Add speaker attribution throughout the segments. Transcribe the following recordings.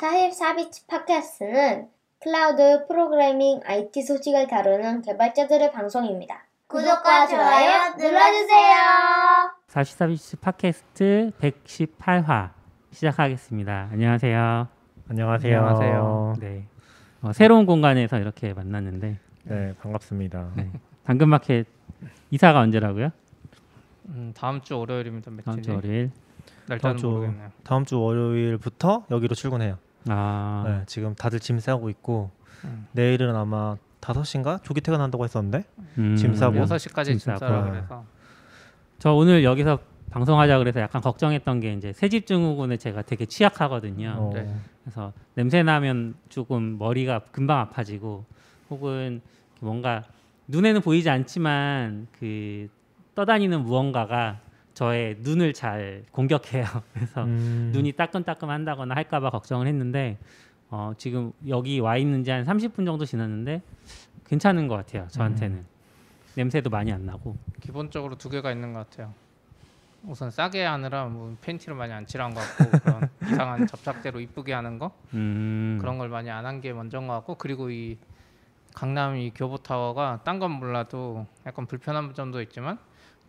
Speaker 1: 44비치 팟캐스트는 클라우드 프로그래밍 IT 소식을 다루는 개발자들의 방송입니다. 구독과 좋아요 눌러주세요.
Speaker 2: 44비치 팟캐스트 118화 시작하겠습니다. 안녕하세요.
Speaker 3: 안녕하세요.
Speaker 4: 안녕하세요.
Speaker 2: 네. 어, 새로운 공간에서 이렇게 만났는데
Speaker 3: 네, 반갑습니다.
Speaker 2: 네. 당근마켓 이사가 언제라고요?
Speaker 4: 음, 다음 주 월요일입니다.
Speaker 2: 다음? 주 월요일.
Speaker 4: 날짜는
Speaker 3: 다음 주
Speaker 4: 모르겠네요.
Speaker 3: 다음 주 월요일부터 여기로 출근해요.
Speaker 2: 아,
Speaker 3: 네, 지금 다들 짐 싸고 있고
Speaker 4: 음.
Speaker 3: 내일은 아마 5시인가 조기 퇴근한다고 했었는데
Speaker 2: 음,
Speaker 3: 짐 싸고.
Speaker 4: 여섯 시까지 짐짐
Speaker 2: 싸고.
Speaker 4: 그래서
Speaker 2: 저 오늘 여기서 방송하자 그래서 약간 걱정했던 게 이제 새집 증후군에 제가 되게 취약하거든요.
Speaker 3: 어,
Speaker 4: 네.
Speaker 2: 그래서 냄새 나면 조금 머리가 금방 아파지고 혹은 뭔가 눈에는 보이지 않지만 그 떠다니는 무언가가 저의 눈을 잘 공격해요. 그래서
Speaker 3: 음,
Speaker 2: 눈이 따끔따끔한다거나 할까봐 걱정을 했는데 어, 지금 여기 와 있는지 한 30분 정도 지났는데 괜찮은 것 같아요. 저한테는 냄새도 많이 안 나고.
Speaker 4: 기본적으로 두 개가 있는 것 같아요. 우선 싸게 하느라 뭐 팬티를 많이 안 칠한 것 같고 그런 이상한 접착제로 이쁘게 하는 거
Speaker 2: 음,
Speaker 4: 그런 걸 많이 안 한 게 먼저인 것 같고 그리고 이 강남 이 교보타워가 딴 건 몰라도 약간 불편한 점도 있지만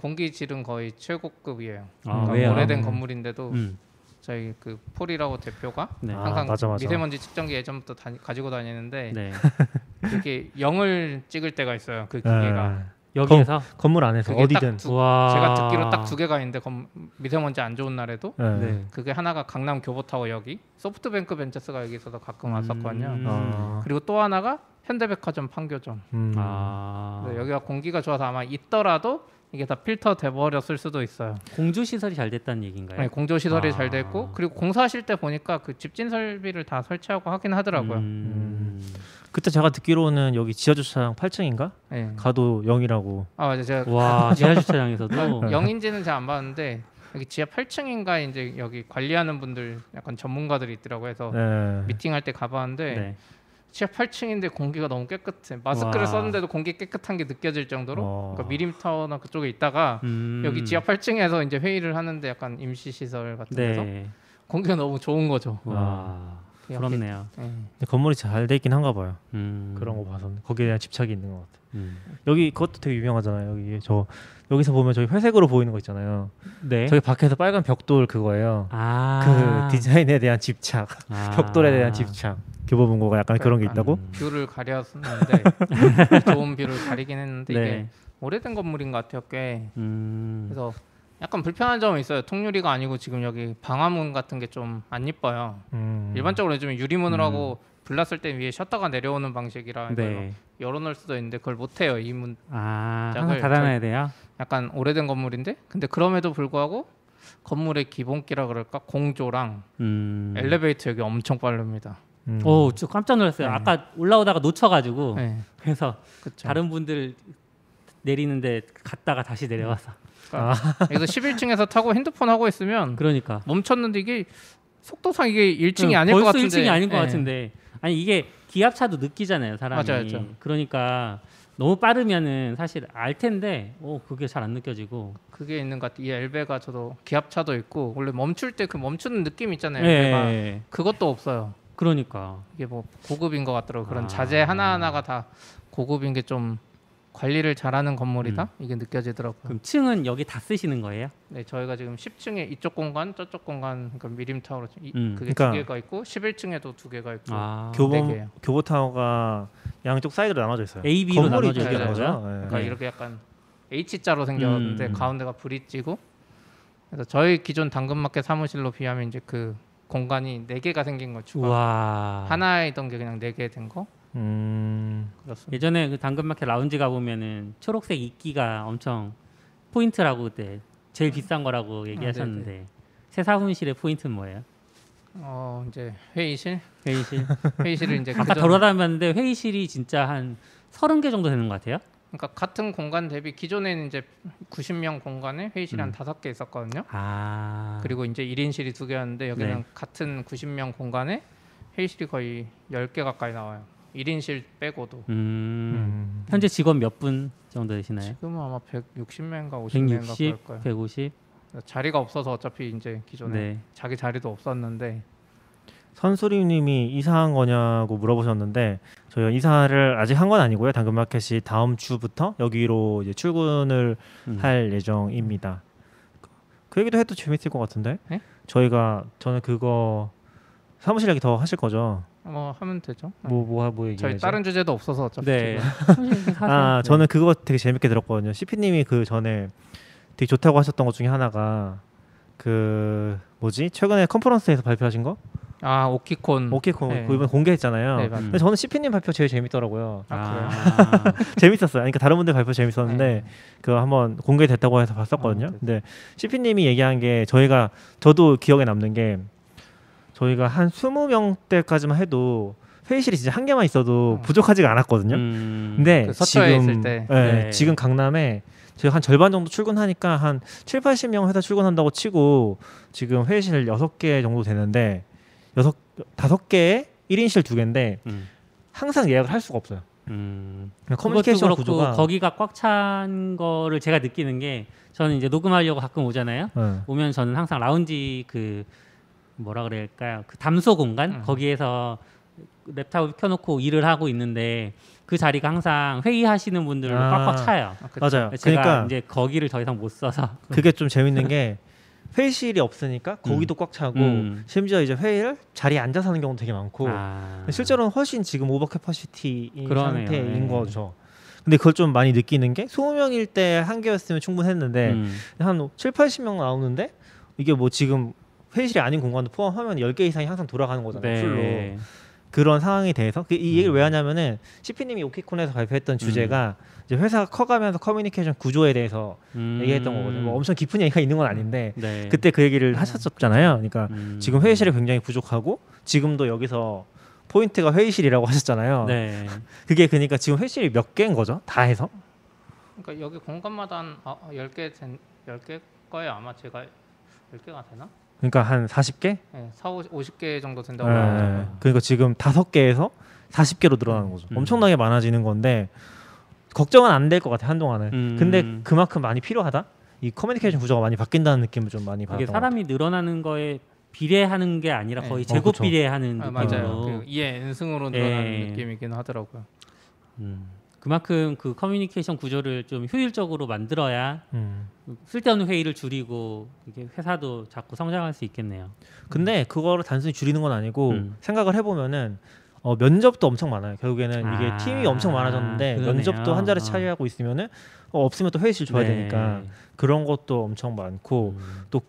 Speaker 4: 공기 질은 거의 최고급이에요.
Speaker 2: 아,
Speaker 4: 그러니까
Speaker 2: 왜요?
Speaker 4: 오래된
Speaker 3: 음.
Speaker 4: 건물인데도
Speaker 2: 음,
Speaker 4: 저희 그 폴이라고 대표가
Speaker 2: 네.
Speaker 3: 아,
Speaker 4: 항상
Speaker 3: 맞아, 맞아.
Speaker 4: 미세먼지 측정기 예전부터 다, 가지고 다니는데
Speaker 2: 네.
Speaker 4: 이렇게 영을 찍을 때가 있어요. 그
Speaker 3: 네.
Speaker 4: 기계가
Speaker 2: 여기에서
Speaker 3: 건물 안에서
Speaker 4: 그게
Speaker 3: 어디든
Speaker 4: 딱 두-
Speaker 2: 와
Speaker 4: 제가 듣기로 딱 두 개가 있는데 검- 미세먼지 안 좋은 날에도
Speaker 3: 네.
Speaker 2: 네.
Speaker 4: 그게 하나가 강남 교보타워 여기 소프트뱅크 벤처스가 여기서도 가끔 왔었거든요.
Speaker 2: 음.
Speaker 3: 아,
Speaker 4: 그리고 또 하나가 현대백화점 판교점.
Speaker 3: 음,
Speaker 2: 아,
Speaker 4: 여기가 공기가 좋아서 아마 있더라도 이게 다 필터 돼 버렸을 수도 있어요.
Speaker 2: 공주 시설이 잘 됐다는 얘기인가요?
Speaker 4: 네, 공조 시설이
Speaker 2: 아.
Speaker 4: 잘 됐고 그리고 공사하실 때 보니까 그 집진 설비를 다 설치하고 하긴 하더라고요.
Speaker 2: 음.
Speaker 3: 그때 제가 듣기로는 여기 지하 주차장 8층인가
Speaker 4: 네.
Speaker 3: 가도 0이라고.
Speaker 4: 아 맞아 제가
Speaker 2: 와 지하 주차장에서도
Speaker 4: 아, 영인지는 잘 안 봤는데 여기 지하 8층인가 이제 여기 관리하는 분들 약간 전문가들이 있더라고요. 그래서
Speaker 3: 네.
Speaker 4: 미팅할 때 가봤는데
Speaker 2: 네.
Speaker 4: 지하 8층인데 공기가 너무 깨끗해. 마스크를
Speaker 2: 와.
Speaker 4: 썼는데도 공기 깨끗한 게 느껴질 정도로.
Speaker 3: 어.
Speaker 4: 그러니까 미림타워나 그쪽에 있다가
Speaker 2: 음.
Speaker 4: 여기 지하 8층에서 이제 회의를 하는데 약간 임시 시설 같은 데서
Speaker 2: 네.
Speaker 4: 공기가 너무 좋은 거죠.
Speaker 2: 와 부럽네요.
Speaker 4: 예.
Speaker 3: 근데 건물이 잘 돼 있긴 한가 봐요.
Speaker 2: 음.
Speaker 3: 그런 거 봐서 거기에 대한 집착이 있는 것 같아요.
Speaker 2: 음.
Speaker 3: 여기 그것도 되게 유명하잖아요. 여기 저 여기서 보면 저기 회색으로 보이는 거 있잖아요.
Speaker 2: 네.
Speaker 3: 저기 밖에서 빨간 벽돌 그거예요.
Speaker 2: 아.
Speaker 3: 그 디자인에 대한 집착,
Speaker 2: 아.
Speaker 3: 벽돌에 대한 집착. 교보문고가 약간 그런 게 있다고?
Speaker 2: 음.
Speaker 4: view를 가렸는데 좋은 view를 가리긴 했는데 이게
Speaker 2: 네.
Speaker 4: 오래된 건물인 것 같아요. 꽤.
Speaker 2: 음.
Speaker 4: 그래서 약간 불편한 점은 있어요. 통유리가 아니고 지금 여기 방화문 같은 게 좀안 이뻐요.
Speaker 3: 음.
Speaker 4: 일반적으로 요즘 유리문을
Speaker 2: 음.
Speaker 4: 하고 불났을 때 위에 셔터가 내려오는 방식이라
Speaker 2: 네.
Speaker 4: 열어놓을 수도 있는데 그걸 못해요. 이 문
Speaker 2: 아, 닫아놔야 돼요.
Speaker 4: 약간 오래된 건물인데 근데 그럼에도 불구하고 건물의 기본기라 그럴까 공조랑
Speaker 2: 음.
Speaker 4: 엘리베이터 여기 엄청 빠릅니다.
Speaker 3: 음.
Speaker 2: 오, 저 깜짝 놀랐어요.
Speaker 4: 네.
Speaker 2: 아까 올라오다가 놓쳐가지고
Speaker 4: 네,
Speaker 2: 그래서
Speaker 4: 그렇죠.
Speaker 2: 다른 분들 내리는데 갔다가 다시 내려와서.
Speaker 4: 여기서 11층에서 타고 핸드폰 하고 있으면
Speaker 2: 그러니까.
Speaker 4: 멈췄는데 이게 속도상 이게 1층이
Speaker 2: 응,
Speaker 4: 아닐 것 같은데
Speaker 2: 1층이 아닌 것
Speaker 4: 네.
Speaker 2: 같은데. 아니 이게 기압차도 느끼잖아요, 사람이.
Speaker 4: 맞아요, 맞아요.
Speaker 2: 그러니까 너무 빠르면은 사실 알 텐데, 오 그게 잘 안 느껴지고.
Speaker 4: 그게 있는 것 같아요. 이 엘베가 저도 기압차도 있고 원래 멈출 때 그 멈추는 느낌 있잖아요.
Speaker 2: 네.
Speaker 4: 그것도 없어요.
Speaker 2: 그러니까.
Speaker 4: 이게 뭐 고급인 것 같더라고. 요 그런
Speaker 2: 아.
Speaker 4: 자재 하나 하나가 다 고급인 게 좀 관리를 잘하는 건물이다 이게 느껴지더라고요.
Speaker 2: 그럼 층은 여기 다 쓰시는 거예요?
Speaker 4: 네, 저희가 지금 10층에 이쪽 공간, 저쪽 공간, 그러니까 미림 타워로 이,
Speaker 2: 음.
Speaker 4: 그게
Speaker 3: 그러니까-
Speaker 4: 두 개가 있고 11층에도 두 개가 있고.
Speaker 2: 아.
Speaker 4: 네
Speaker 3: 교보
Speaker 4: 개예요.
Speaker 3: 교보 타워가 양쪽 사이드로 나눠져 있어요.
Speaker 2: A, B로
Speaker 3: 건물이
Speaker 2: 나눠져
Speaker 3: 두 개인
Speaker 4: 있어요?
Speaker 3: 거죠. 네.
Speaker 4: 그러니까
Speaker 2: 네.
Speaker 4: 이렇게 약간 H자로 생겼는데
Speaker 2: 음.
Speaker 4: 가운데가 브릿지고 그래서 저희 기존 당근마켓 사무실로 비하면 이제 그 공간이 네 개가 생긴 거 추가.
Speaker 2: 우와.
Speaker 4: 하나이던 게 그냥 네 개 된 거.
Speaker 3: 음.
Speaker 4: 그렇습니다.
Speaker 2: 예전에 그 당근마켓 라운지 가 보면은 초록색 이끼가 엄청 포인트라고 그때 제일 비싼 거라고 얘기하셨는데 새 사무실의 포인트는 뭐예요?
Speaker 4: 어 이제 회의실
Speaker 2: 회의실.
Speaker 4: 회의실을 이제
Speaker 2: 아까 돌아다녔는데 회의실이 진짜 한 서른 개 정도 되는 것 같아요.
Speaker 4: 그러니까 같은 공간 대비 기존에는 이제 90명 공간에 회의실이
Speaker 2: 음.
Speaker 4: 한 다섯 개 있었거든요.
Speaker 2: 아.
Speaker 4: 그리고 이제 1인실이 두 개였는데 여기는
Speaker 2: 네.
Speaker 4: 같은 90명 공간에 회의실이 거의 10개 가까이 나와요. 1인실 빼고도.
Speaker 2: 음.
Speaker 3: 음.
Speaker 2: 현재 직원 몇 분 정도 되시나요?
Speaker 4: 지금은 아마 160명인가 50명인가
Speaker 2: 160,
Speaker 4: 그럴 거예요.
Speaker 2: 150.
Speaker 4: 자리가 없어서 어차피 이제 기존에
Speaker 2: 네.
Speaker 4: 자기 자리도 없었는데
Speaker 3: 선수리님이 이사한 거냐고 물어보셨는데 저희가 이사를 아직 한 건 아니고요. 당근마켓이 다음 주부터 여기로 이제 출근을
Speaker 2: 음.
Speaker 3: 할 예정입니다. 그 얘기도 해도 재밌을 것 같은데
Speaker 4: 네?
Speaker 3: 저희가 저는 그거 사무실 얘기 더 하실 거죠?
Speaker 4: 뭐 하면 되죠.
Speaker 3: 뭐 뭐뭐 얘기해야죠?
Speaker 4: 저희 다른 주제도 없어서 어차피
Speaker 2: 네.
Speaker 3: 아 저는 그거 되게 재밌게 들었거든요. CP님이 그 전에 되게 좋다고 하셨던 것 중에 하나가 그 뭐지 최근에 컨퍼런스에서 발표하신 거
Speaker 4: 아 오키콘.
Speaker 3: 공
Speaker 4: 네.
Speaker 3: 이번 공개했잖아요.
Speaker 4: 네, 맞-
Speaker 3: 근데 저는 CP님 발표 제일 재밌더라고요.
Speaker 4: 아,
Speaker 2: 아,
Speaker 3: 재밌었어요. 그러니까 다른 분들 발표 재밌었는데
Speaker 4: 네.
Speaker 3: 그거 한번 공개됐다고 해서 봤었거든요.
Speaker 4: 아, 네.
Speaker 3: 근데 CP님이 얘기한 게 저희가 저도 기억에 남는 게 저희가 한 20명대까지만 해도 회의실이 진짜 한 개만 있어도
Speaker 4: 어.
Speaker 3: 부족하지가 않았거든요.
Speaker 2: 음.
Speaker 3: 근데
Speaker 4: 그
Speaker 3: 지금
Speaker 4: 있을 때.
Speaker 3: 네,
Speaker 2: 네.
Speaker 3: 지금 강남에 저희 한 절반 정도 출근하니까 한 7, 80명 회사 출근한다고 치고 지금 회의실 6개 정도 되는데 여섯 다섯 개에 1인실 두 개인데
Speaker 2: 음.
Speaker 3: 항상 예약을 할 수가 없어요.
Speaker 2: 음.
Speaker 3: 그러니까 커뮤니케이션 구조가
Speaker 2: 거기가 꽉 찬 거를 제가 느끼는 게 저는 이제 녹음하려고 가끔 오잖아요.
Speaker 3: 네.
Speaker 2: 오면 저는 항상 라운지 그 뭐라 그럴까요? 그 담소 공간
Speaker 4: 음.
Speaker 2: 거기에서 랩탑을 켜놓고 일을 하고 있는데 그 자리가 항상 회의하시는 분들로
Speaker 3: 아.
Speaker 2: 꽉꽉 차요.
Speaker 3: 맞아요.
Speaker 2: 제가
Speaker 3: 그러니까
Speaker 2: 이제 거기를 더 이상 못 써서
Speaker 3: 그게 좀 재밌는 게 회의실이 없으니까 거기도 꽉 차고
Speaker 2: 음.
Speaker 3: 심지어 이제 회의를 자리에 앉아서 하는 경우도 되게 많고
Speaker 2: 아.
Speaker 3: 실제로는 훨씬 지금 over capacity인
Speaker 2: 그러네요.
Speaker 3: 상태인
Speaker 2: 네.
Speaker 3: 거죠. 근데 그걸 좀 많이 느끼는 게 20명일 때 한 개였으면 충분했는데
Speaker 2: 음.
Speaker 3: 한 7, 80명 나오는데 이게 뭐 지금 회의실이 아닌 공간도 포함하면 10개 이상이 항상 돌아가는 거잖아요. full로.
Speaker 2: 네.
Speaker 3: 그런 상황이 돼서 그 이 얘기를
Speaker 2: 음.
Speaker 3: 왜 하냐면은 CP님이 OKKYCON에서 발표했던 주제가 이제 회사가 커가면서 커뮤니케이션 구조에 대해서
Speaker 2: 음.
Speaker 3: 얘기했던 거거든요. 뭐 엄청 깊은 얘기가 있는 건 아닌데
Speaker 2: 네.
Speaker 3: 그때 그 얘기를 하셨었잖아요. 그러니까
Speaker 2: 음.
Speaker 3: 지금 회의실이 굉장히 부족하고 지금도 여기서 포인트가 회의실이라고 하셨잖아요.
Speaker 2: 네.
Speaker 3: 그게 그러니까 지금 회의실이 몇 개인 거죠? 다 해서?
Speaker 4: 그러니까 여기 공간마다 한 아, 10개 된 10개 거예요. 아마 제가 10개가 되나?
Speaker 3: 그러니까 한 40개?
Speaker 4: 네, 4, 50개 정도 된다고
Speaker 3: 네.
Speaker 4: 하더라고요.
Speaker 3: 그러니까 지금 다섯 개에서 40개로 늘어나는 거죠.
Speaker 2: 음.
Speaker 3: 엄청나게 많아지는 건데 걱정은 안 될 것 같아 한동안은.
Speaker 2: 음.
Speaker 3: 근데 그만큼 많이 필요하다. 이 커뮤니케이션 구조가 많이 바뀐다는 느낌을 좀 많이 받았던 것
Speaker 2: 사람이 늘어나는 거에 비례하는 게 아니라
Speaker 4: 네.
Speaker 2: 거의
Speaker 3: 어,
Speaker 2: 제곱
Speaker 3: 그쵸.
Speaker 2: 비례하는
Speaker 4: 아,
Speaker 2: 느낌으로.
Speaker 4: 맞아요. 그 2의 n승으로 늘어나는
Speaker 2: 예.
Speaker 4: 느낌이긴 하더라고요.
Speaker 2: 음. 그만큼 그 커뮤니케이션 구조를 좀 효율적으로 만들어야.
Speaker 3: 음.
Speaker 2: 쓸데없는 회의를 줄이고 이게 회사도 자꾸 성장할 수 있겠네요.
Speaker 3: 근데 그거를 단순히 줄이는 건 아니고
Speaker 2: 음.
Speaker 3: 생각을 해보면은 어, 면접도 엄청 많아요. 결국에는
Speaker 2: 아,
Speaker 3: 이게 팀이 엄청 많아졌는데
Speaker 2: 그러네요.
Speaker 3: 면접도 한 자리
Speaker 2: 어.
Speaker 3: 차지하고 있으면은 어, 없으면 또 회의실 줘야
Speaker 2: 네.
Speaker 3: 되니까 그런 것도 엄청 많고
Speaker 2: 음.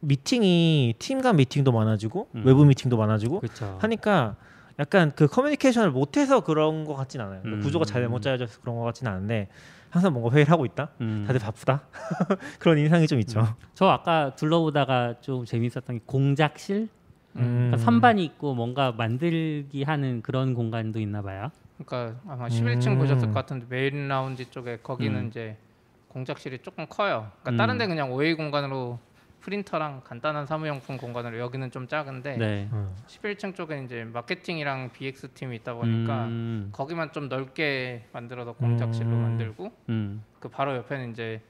Speaker 3: 미팅이 팀 간 미팅도 많아지고
Speaker 2: 음.
Speaker 3: 외부 미팅도 많아지고
Speaker 2: 그렇죠.
Speaker 3: 하니까 약간 그 커뮤니케이션을 못해서 그런 것 같진 않아요.
Speaker 2: 음.
Speaker 3: 구조가 잘 못 짜여져서 그런 것 같진 않은데 항상 뭔가 회의를 하고 있다.
Speaker 2: 음.
Speaker 3: 다들 바쁘다. 그런 인상이 좀 있죠.
Speaker 2: 저 아까 둘러보다가 좀 재밌었던 게 공작실
Speaker 3: 음.
Speaker 2: 그러니까 선반이 있고 뭔가 만들기 하는 그런 공간도 있나 봐요.
Speaker 4: 그러니까 아마 11층
Speaker 3: 음.
Speaker 4: 보셨을 것 같은데 메인 라운지 쪽에 거기는
Speaker 2: 음.
Speaker 4: 이제 공작실이 조금 커요. 그러니까
Speaker 2: 음.
Speaker 4: 다른 데 그냥 OA 공간으로 프린터랑 간단한 사무용품 공간으로 여기는 좀 작은데
Speaker 2: 네.
Speaker 3: 음.
Speaker 4: 11층 쪽에 이제 마케팅이랑 BX 팀이 있다 보니까
Speaker 2: 음,
Speaker 4: 거기만 좀 넓게 만들어서 공작실로
Speaker 3: 음.
Speaker 4: 만들고
Speaker 2: 음.
Speaker 4: 그 바로 옆에는 이제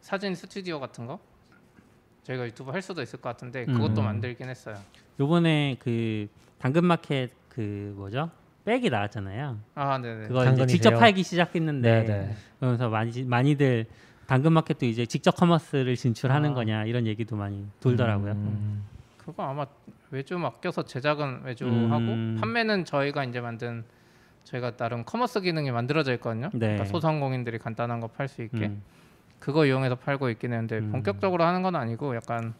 Speaker 4: 사진 스튜디오 같은 거 저희가 유튜브 할 수도 있을 것 같은데 그것도
Speaker 3: 음.
Speaker 4: 만들긴 했어요.
Speaker 2: 요번에 그 당근마켓 그 뭐죠? 백이 나왔잖아요.
Speaker 4: 아, 네네.
Speaker 2: 그거 이제? 직접 팔기 시작했는데
Speaker 3: 네네.
Speaker 2: 그러면서 많이 많이들 당근마켓도 이제 직접 commerce를 진출하는
Speaker 4: 아.
Speaker 2: 거냐 이런 얘기도 많이 돌더라고요.
Speaker 3: 음.
Speaker 4: 그거 아마 외주 맡겨서 제작은 외주
Speaker 2: 음.
Speaker 4: 하고 판매는 저희가 이제 만든 저희가 나름 commerce 기능이 만들어져 있거든요.
Speaker 2: 네.
Speaker 4: 그러니까 소상공인들이 간단한 거 팔 수 있게
Speaker 2: 음.
Speaker 4: 그거 이용해서 팔고 있긴 했는데
Speaker 2: 음.
Speaker 4: 본격적으로 하는 건 아니고 약간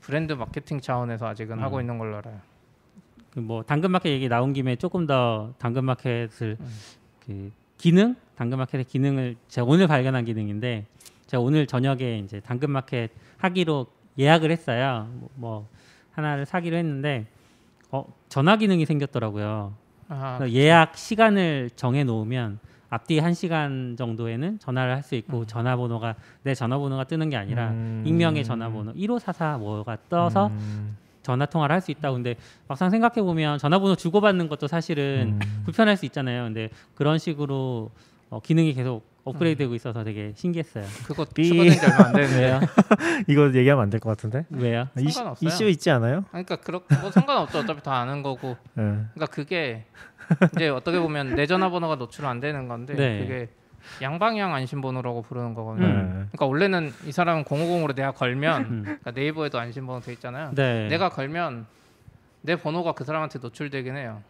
Speaker 4: 브랜드 마케팅 차원에서 아직은
Speaker 2: 음.
Speaker 4: 하고 있는 걸로 알아요.
Speaker 2: 그 뭐 당근마켓 얘기 나온 김에 조금 더 당근마켓을
Speaker 4: 음.
Speaker 2: 그 기능 당근마켓의 기능을 제가 오늘 발견한 기능인데 제가 오늘 저녁에 이제 당근마켓 하기로 예약을 했어요. 뭐, 뭐 하나를 사기로 했는데 어, 전화 기능이 생겼더라고요.
Speaker 4: 아,
Speaker 2: 예약 시간을 정해 놓으면 앞뒤 한 시간 정도에는 전화를 할 수 있고
Speaker 4: 음.
Speaker 2: 전화번호가 내 전화번호가 뜨는 게 아니라
Speaker 3: 음.
Speaker 2: 익명의 전화번호 1544 뭐가 떠서
Speaker 3: 음.
Speaker 2: 전화 통화를 할 수 있다고 근데 막상 생각해 보면 전화번호 주고받는 것도 사실은
Speaker 3: 음.
Speaker 2: 불편할 수 있잖아요. 근데 그런 식으로 어, 기능이 계속 업그레이드되고 있어서 되게 신기했어요.
Speaker 4: 그거
Speaker 3: 삐.
Speaker 4: 추가된 지 얼마 안.
Speaker 2: 왜요?
Speaker 3: 이거 얘기하면 안 될 것 같은데?
Speaker 2: 왜요?
Speaker 3: 이슈,
Speaker 4: 상관없어요.
Speaker 3: 이슈 있지 않아요?
Speaker 4: 그러니까 그렇 뭐 상관없죠. 어차피 다 아는 거고.
Speaker 3: 예.
Speaker 4: 그러니까 그게 이제 어떻게 보면 내 전화번호가 노출 안 되는 건데
Speaker 2: 네.
Speaker 4: 그게 양방향 안심번호라고 부르는 거거든요.
Speaker 2: 음.
Speaker 3: 예.
Speaker 4: 그러니까 원래는 이 사람은 050으로 내가 걸면
Speaker 2: 음.
Speaker 4: 그러니까 네이버에도 안심번호 돼 있잖아요.
Speaker 2: 네.
Speaker 4: 내가 걸면 내 번호가 그 사람한테 노출되긴 해요.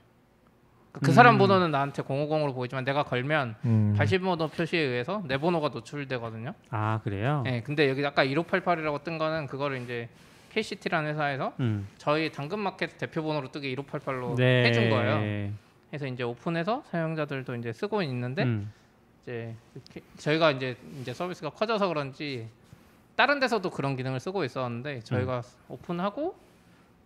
Speaker 4: 그러니까 그
Speaker 2: 음.
Speaker 4: 사람 번호는 나한테 050으로 보이지만 내가 걸면
Speaker 3: 음.
Speaker 4: 발신번호 표시에 의해서 내 번호가 노출되거든요.
Speaker 2: 아 그래요?
Speaker 4: 네, 근데 여기 아까 1588이라고 뜬 거는 그거를 이제 KCT라는 회사에서
Speaker 2: 음.
Speaker 4: 저희 당근마켓 대표 번호로 뜨게 1588로
Speaker 2: 네.
Speaker 4: 해준 거예요. 그래서 이제 오픈해서 사용자들도 이제 쓰고 있는데
Speaker 2: 음.
Speaker 4: 이제 이렇게 저희가 이제 이제 서비스가 커져서 그런지 다른 데서도 그런 기능을 쓰고 있었는데 저희가
Speaker 2: 음.
Speaker 4: 오픈하고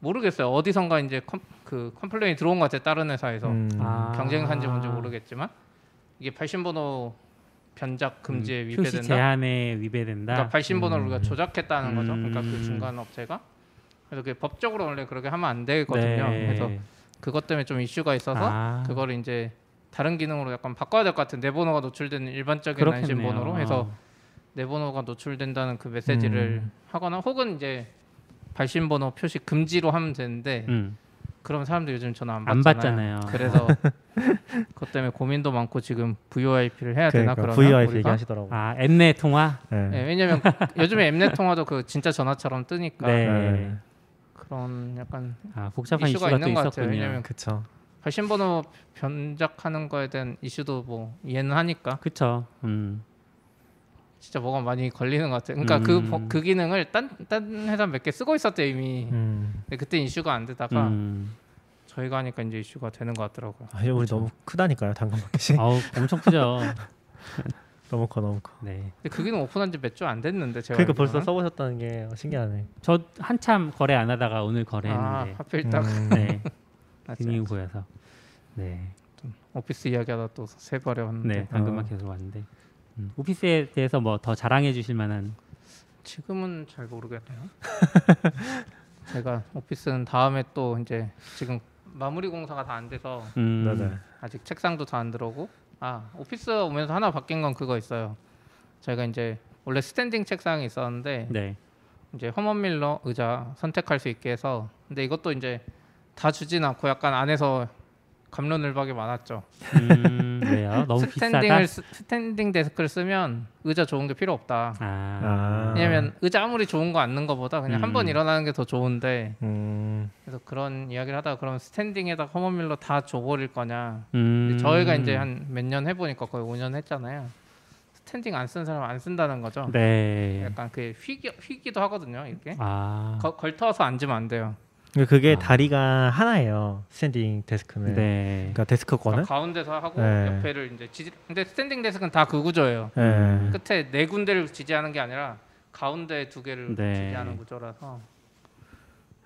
Speaker 4: 모르겠어요 어디선가 이제 com, 그 complain이 들어온 것 같아요 다른 회사에서
Speaker 3: 음.
Speaker 2: 아.
Speaker 4: 경쟁사인지 뭔지 모르겠지만 이게 발신번호 변작 금지에
Speaker 2: 음, 표시
Speaker 4: 위배된다.
Speaker 2: 제한에 위배된다.
Speaker 4: 그러니까 발신번호를
Speaker 3: 음.
Speaker 4: 우리가 조작했다는 거죠.
Speaker 2: 음.
Speaker 4: 그러니까 그 중간 업체가 그래서 그게 법적으로 원래 그렇게 하면 안 되거든요.
Speaker 2: 네.
Speaker 4: 그래서 그것 때문에 좀 이슈가 있어서
Speaker 2: 아.
Speaker 4: 그거를 이제 다른 기능으로 약간 바꿔야 될 것 같은 내 번호가 노출되는 일반적인
Speaker 2: 그렇겠네요.
Speaker 4: 안심 번호로 해서 내 번호가 노출된다는 그 메시지를
Speaker 3: 음.
Speaker 4: 하거나 혹은 이제 발신 번호 표시 금지로 하면 되는데
Speaker 2: 음.
Speaker 4: 그럼 사람들 요즘 전화 안
Speaker 2: 안
Speaker 4: 받잖아요. 그래서 그것 때문에 고민도 많고 지금 VoIP를 해야 되나
Speaker 3: 그러니까
Speaker 4: 그러나
Speaker 3: VoIP? 얘기하시더라고.
Speaker 2: 아 엠내 통화.
Speaker 3: 예.
Speaker 4: 네, 왜냐면 요즘에 엠넷 통화도 그 진짜 전화처럼 뜨니까
Speaker 2: 네.
Speaker 3: 네.
Speaker 4: 그런 약간
Speaker 2: 아 복잡한
Speaker 4: 이슈가
Speaker 2: 이슈가, 또
Speaker 4: 있는 것 같아요.
Speaker 2: 있었군요.
Speaker 4: 왜냐면
Speaker 3: 그쵸.
Speaker 4: 발신 번호 변작하는 거에 대한 이슈도 뭐 이해는 하니까
Speaker 2: 그쵸. 음.
Speaker 4: 진짜 뭐가 많이 걸리는 것 같아요. 그러니까
Speaker 2: 음.
Speaker 4: 그, 버- 그 기능을 딴, 딴 회사 몇 개 쓰고 있었대 이미.
Speaker 3: 음.
Speaker 4: 근데 그때 이슈가 안 되다가
Speaker 2: 음.
Speaker 4: 저희가 하니까 이제 이슈가 되는 것 같더라고요.
Speaker 3: 아, 우리 너무 크다니까요 당근 마켓이.
Speaker 2: 아우 엄청 크죠.
Speaker 3: 너무 커 너무 커.
Speaker 2: 네.
Speaker 4: 근데 그 기능 오픈한 지 몇 주 안 됐는데 제가
Speaker 3: 그러니까 벌써. 써보셨다는 게 신기하네.
Speaker 2: 저 한참 거래 안 하다가 오늘
Speaker 4: 아
Speaker 2: 거래했는데.
Speaker 4: 하필 딱
Speaker 3: 음.
Speaker 2: 네. 보여서. 네.
Speaker 4: 오피스 이야기하다 또세 번에 왔는데
Speaker 2: 네. 당근마켓으로 왔는데. 음. 오피스에 대해서 뭐 더 자랑해 주실 만한
Speaker 4: 지금은 잘 모르겠네요. 제가 오피스는 다음에 또 이제 지금 마무리 공사가 다 안 돼서
Speaker 2: 음.
Speaker 3: 네네.
Speaker 4: 아직 책상도 다 안 들어오고 아 오피스 오면서 하나 바뀐 건 그거 있어요. 저희가 이제 원래 standing 책상이 있었는데
Speaker 2: 네.
Speaker 4: 이제 허먼 밀러 의자 선택할 수 있게 해서 근데 이것도 이제 다 주진 않고 약간 안에서 갑론을박이 많았죠.
Speaker 2: 음, 왜요? 너무 비싸다.
Speaker 4: standing을 쓰- standing desk를 쓰면 의자 좋은 게 필요 없다.
Speaker 2: 아.
Speaker 3: 아.
Speaker 4: 왜냐면 의자 아무리 좋은 거 앉는 거보다 그냥 한번
Speaker 2: 음.
Speaker 4: 일어나는 게 더 좋은데
Speaker 3: 음.
Speaker 4: 그래서 그런 이야기를 하다가 그럼 standing에다 허먼 밀러 다 줘버릴 거냐
Speaker 2: 음.
Speaker 4: 저희가 이제 한 몇 년 해보니까 거의 5년 했잖아요. standing 안 쓰는 사람 안 쓴다는 거죠.
Speaker 2: 네.
Speaker 4: 약간 그 휘기, 휘기도 하거든요. 이렇게
Speaker 2: 아.
Speaker 4: 거, 걸터서 앉으면 안 돼요.
Speaker 3: 그러니까 그게
Speaker 2: 아.
Speaker 3: 다리가 하나예요. standing desk는.
Speaker 2: 네.
Speaker 3: 그러니까 데스커 건.
Speaker 4: 그러니까 가운데서 하고
Speaker 3: 네.
Speaker 4: 옆에를 이제 지지. 근데 standing desk는 다 그 구조예요.
Speaker 3: 예.
Speaker 4: 끝에 네 군데를 지지하는 게 아니라 가운데 두 개를
Speaker 2: 네.
Speaker 4: 지지하는 구조라서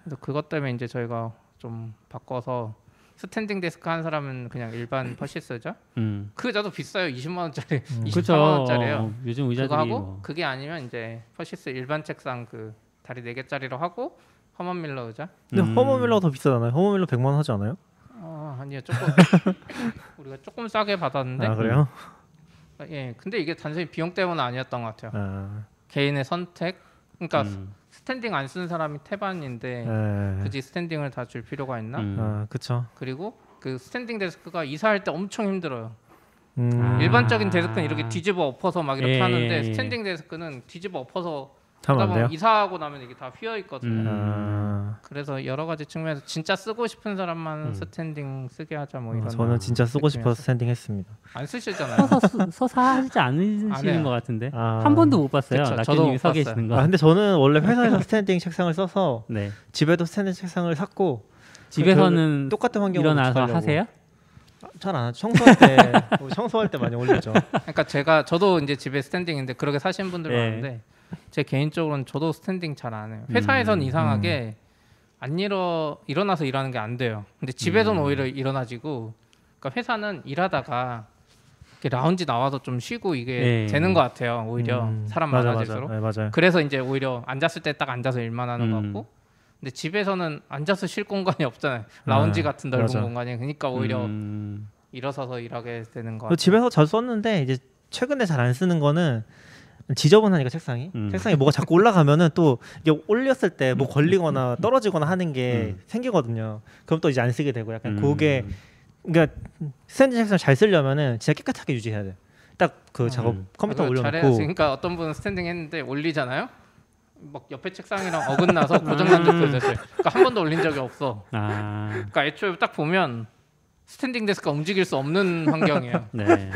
Speaker 4: 그래서 그것 때문에 이제 저희가 좀 바꿔서 standing desk 한 사람은 그냥 일반 퍼시스죠.
Speaker 2: 음.
Speaker 4: 그 의자도 비싸요. 20만 원짜리,
Speaker 3: 음.
Speaker 4: 24만
Speaker 2: 그렇죠.
Speaker 4: 원짜리예요.
Speaker 2: 어, 요즘 의자들이
Speaker 4: 그거 하고
Speaker 2: 뭐.
Speaker 4: 그게 아니면 이제 퍼시스 일반 책상 그 다리 네 개짜리로 하고 허먼 밀러 의자.
Speaker 3: 근데
Speaker 2: 음.
Speaker 3: 허먼밀러가 더 비싸잖아요. 허먼밀러 100만 원 하지 않아요?
Speaker 4: 어 아니요 조금 우리가 조금 싸게 받았는데
Speaker 3: 아 그래요?
Speaker 4: 예 근데 이게 단순히 비용 때문은 아니었던 것 같아요.
Speaker 3: 아.
Speaker 4: 개인의 선택. 그러니까
Speaker 2: 음.
Speaker 4: 스탠딩 안 쓰는 사람이 태반인데
Speaker 3: 예.
Speaker 4: 굳이 스탠딩을 다 줄 필요가 있나?
Speaker 2: 음.
Speaker 3: 아 그쵸.
Speaker 4: 그리고 그 스탠딩 데스크가 이사할 때 엄청 힘들어요.
Speaker 3: 음.
Speaker 2: 아.
Speaker 4: 일반적인 데스크는 이렇게 뒤집어 엎어서 막 이렇게
Speaker 2: 예,
Speaker 4: 하는데
Speaker 2: 예, 예.
Speaker 4: 스탠딩 데스크는 뒤집어 엎어서
Speaker 3: 하면
Speaker 4: 하다
Speaker 3: 안 돼요?
Speaker 4: 이사하고 나면 이게 다 휘어 있거든요.
Speaker 2: 음.
Speaker 3: 아.
Speaker 4: 그래서 여러 가지 측면에서 진짜 쓰고 싶은 사람만
Speaker 2: 음.
Speaker 4: 스탠딩 쓰게 하자 뭐
Speaker 3: 어,
Speaker 4: 이런
Speaker 3: 저는 진짜 쓰고 싶어서. 스탠딩 했습니다.
Speaker 4: 안 쓰시잖아요.
Speaker 2: 서서 쓰- 서서 하지
Speaker 4: 안
Speaker 2: 않으시는. 것 같은데
Speaker 3: 아.
Speaker 2: 한 번도 못 봤어요.
Speaker 4: 그쵸, 저도
Speaker 2: 서. 계시는 거.
Speaker 3: 아 근데 저는 원래 회사에서 스탠딩 책상을 써서
Speaker 2: 네.
Speaker 3: 집에도 스탠딩 책상을 샀고
Speaker 2: 집에서는
Speaker 3: 똑같은 환경으로
Speaker 2: 일어나서. 하세요?
Speaker 3: 잘 안 하죠. 청소할 때 청소할 때 많이 올리죠.
Speaker 4: 그러니까 제가 저도 이제 집에 스탠딩인데 그렇게 사신 분들
Speaker 2: 네.
Speaker 4: 많은데 제 개인적으로는 저도 스탠딩 잘 안 해요. 회사에선
Speaker 2: 음.
Speaker 4: 이상하게 안 일어 일어나서 일하는 게 안 돼요. 근데 집에서는
Speaker 2: 음.
Speaker 4: 오히려 일어나지고 그러니까 회사는 일하다가 이렇게 라운지 나와서 좀 쉬고 이게
Speaker 2: 네.
Speaker 4: 되는 것 같아요. 오히려
Speaker 3: 음,
Speaker 4: 사람
Speaker 3: 맞아,
Speaker 4: 많아질수록.
Speaker 3: 맞아. 네.
Speaker 4: 그래서 이제 오히려 앉았을 때 딱 앉아서 일만 하는 것
Speaker 2: 음.
Speaker 4: 같고 근데 집에서는 앉아서 쉴 공간이 없잖아요. 라운지
Speaker 3: 아,
Speaker 4: 같은 넓은
Speaker 3: 맞아.
Speaker 4: 공간이 그러니까 오히려
Speaker 2: 음.
Speaker 4: 일어서서 일하게 되는 같아요.
Speaker 3: 집에서 잘 썼는데 이제 최근에 잘 안 쓰는 거는 지저분하니까 책상이
Speaker 2: 음.
Speaker 3: 책상에 뭐가 자꾸 올라가면은 또 이게 올렸을 때 뭐 걸리거나 떨어지거나 하는 게
Speaker 2: 음.
Speaker 3: 생기거든요. 그럼 또 이제 안 쓰게 되고 약간
Speaker 2: 음.
Speaker 3: 그게 그러니까 스탠드 책상 잘 쓰려면은 진짜 깨끗하게 유지해야 돼. 딱 그 작업
Speaker 2: 음.
Speaker 3: 컴퓨터. 올려놓고
Speaker 4: 그러니까 어떤 분은 스탠딩 했는데 올리잖아요. 막 옆에 책상이랑 어긋나서 고장난 적도 있었어요. 그러니까 한 번도 올린 적이 없어.
Speaker 2: 아,
Speaker 4: 그러니까 애초에 딱 보면 스탠딩 데스크가 움직일 수 없는 환경이에요.
Speaker 2: 네.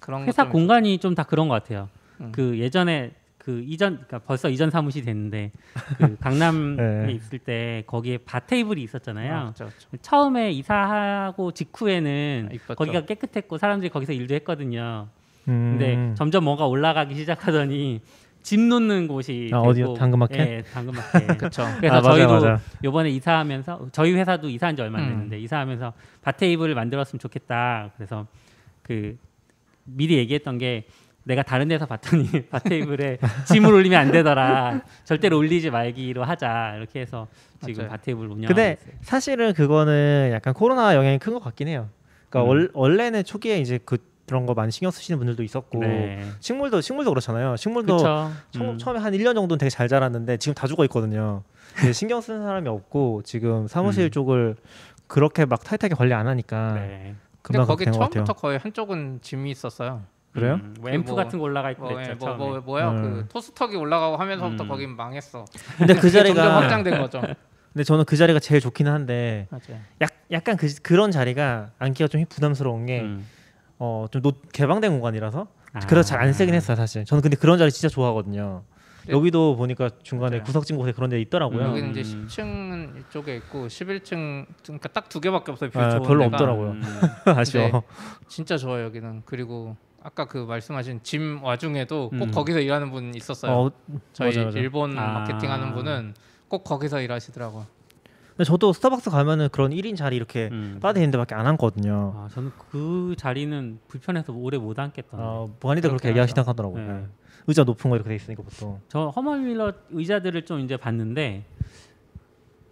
Speaker 4: 그런
Speaker 2: 회사
Speaker 4: 좀-
Speaker 2: 공간이 좀 다 그런 것 같아요.
Speaker 4: 음.
Speaker 2: 그 예전에 그 이전 그러니까 벌써 이전 사무실이 됐는데 그 강남에
Speaker 3: 네.
Speaker 2: 있을 때 거기에 바 테이블이 있었잖아요.
Speaker 4: 아, 그쵸, 그쵸.
Speaker 2: 처음에 이사하고 직후에는
Speaker 4: 아.
Speaker 2: 거기가 깨끗했고 사람들이 거기서 일도 했거든요.
Speaker 3: 음.
Speaker 2: 근데 점점 뭔가 올라가기 시작하더니 짐 놓는 곳이
Speaker 3: 아, 어디요? 당근마켓?
Speaker 2: 예, 당근마켓.
Speaker 4: 그쵸.
Speaker 2: 그래서
Speaker 3: 아, 맞아,
Speaker 2: 저희도
Speaker 3: 맞아.
Speaker 2: 요번에 이사하면서 저희 회사도 이사한 지 얼마 안
Speaker 4: 음.
Speaker 2: 됐는데 이사하면서 바 테이블을 만들었으면 좋겠다. 그래서 그 미리 얘기했던 게 내가 다른 데서 봤더니 바 테이블에 짐을 올리면 안 되더라. 절대로 올리지 말기로 하자. 이렇게 해서 지금
Speaker 4: 맞아요.
Speaker 2: 바 테이블 운영하고
Speaker 3: 근데
Speaker 2: 있어요.
Speaker 3: 사실은 그거는 약간 코로나 영향이 큰 것 같긴 해요. 그러니까
Speaker 2: 음.
Speaker 3: 월, 원래는 초기에 이제 그 그런 거 많이 신경 쓰시는 분들도 있었고
Speaker 2: 네.
Speaker 3: 식물도 식물도 그렇잖아요. 식물도
Speaker 2: 그렇죠.
Speaker 3: 처음, 처 음에 한 1년 정도는 되게 잘 자랐는데 지금 다 죽어 있거든요. 근데 신경 쓰는 사람이 없고 지금 사무실
Speaker 2: 음.
Speaker 3: 쪽을 그렇게 막 타이트하게 관리 안 하니까
Speaker 2: 네.
Speaker 4: 근데 거기. 처음부터 거의 한쪽은 짐이 있었어요.
Speaker 3: 그래요?
Speaker 2: 음, 뭐 앰프
Speaker 4: 뭐-
Speaker 2: 같은 거 올라가 있고
Speaker 4: 뭐,
Speaker 2: 그랬죠.
Speaker 4: 예, 뭐,
Speaker 2: 처음에.
Speaker 4: 뭐 뭐야
Speaker 3: 음.
Speaker 4: 그 토스터기 올라가고 하면서부터
Speaker 2: 음.
Speaker 4: 거긴 망했어.
Speaker 3: 근데 그
Speaker 4: 그게 점점
Speaker 3: 자리가
Speaker 4: 확장된 거죠.
Speaker 3: 근데 저는 그 자리가 제일 좋기는 한데
Speaker 4: 맞아요.
Speaker 3: 약, 약간 그, 그런 자리가 앉기가 좀 부담스러운 게
Speaker 2: 음.
Speaker 3: 어, 좀 노, 개방된 공간이라서
Speaker 2: 아.
Speaker 3: 그래서 잘 안 쓰긴 했어요 사실. 저는 근데 그런 자리 진짜 좋아하거든요.
Speaker 4: 네.
Speaker 3: 여기도 보니까 중간에
Speaker 4: 맞아요.
Speaker 3: 구석진 곳에 그런 데 있더라고요.
Speaker 2: 음.
Speaker 4: 여기는 이제 10층은 이쪽에 있고 11층 그러니까 딱 두 개밖에 없어요. 뷰
Speaker 3: 아, 별로
Speaker 4: 데가.
Speaker 3: 없더라고요.
Speaker 2: 음.
Speaker 3: 아쉬워.
Speaker 4: 네. 진짜 좋아요 여기는. 그리고 아까 그 말씀하신 짐 와중에도 꼭
Speaker 2: 음.
Speaker 4: 거기서 일하는 분 있었어요.
Speaker 3: 어,
Speaker 4: 저희
Speaker 3: 맞아, 맞아.
Speaker 4: 일본
Speaker 2: 아.
Speaker 4: 마케팅하는 분은 꼭 거기서 일하시더라고요.
Speaker 3: 근데 저도 스타벅스 가면은 그런 1인 자리 이렇게
Speaker 2: 음.
Speaker 3: 빠져 있는 데밖에 안 앉거든요.
Speaker 2: 아, 저는 그 자리는 불편해서 오래 못 앉겠던데.
Speaker 3: 어, 많이들 그렇게
Speaker 4: 그렇게
Speaker 3: 얘기하시다
Speaker 4: 하죠.
Speaker 3: 하더라고요.
Speaker 2: 네.
Speaker 3: 네. 의자 높은 거 이렇게 돼 있으니까 보통.
Speaker 2: 저 허멀밀러 의자들을 좀 이제 봤는데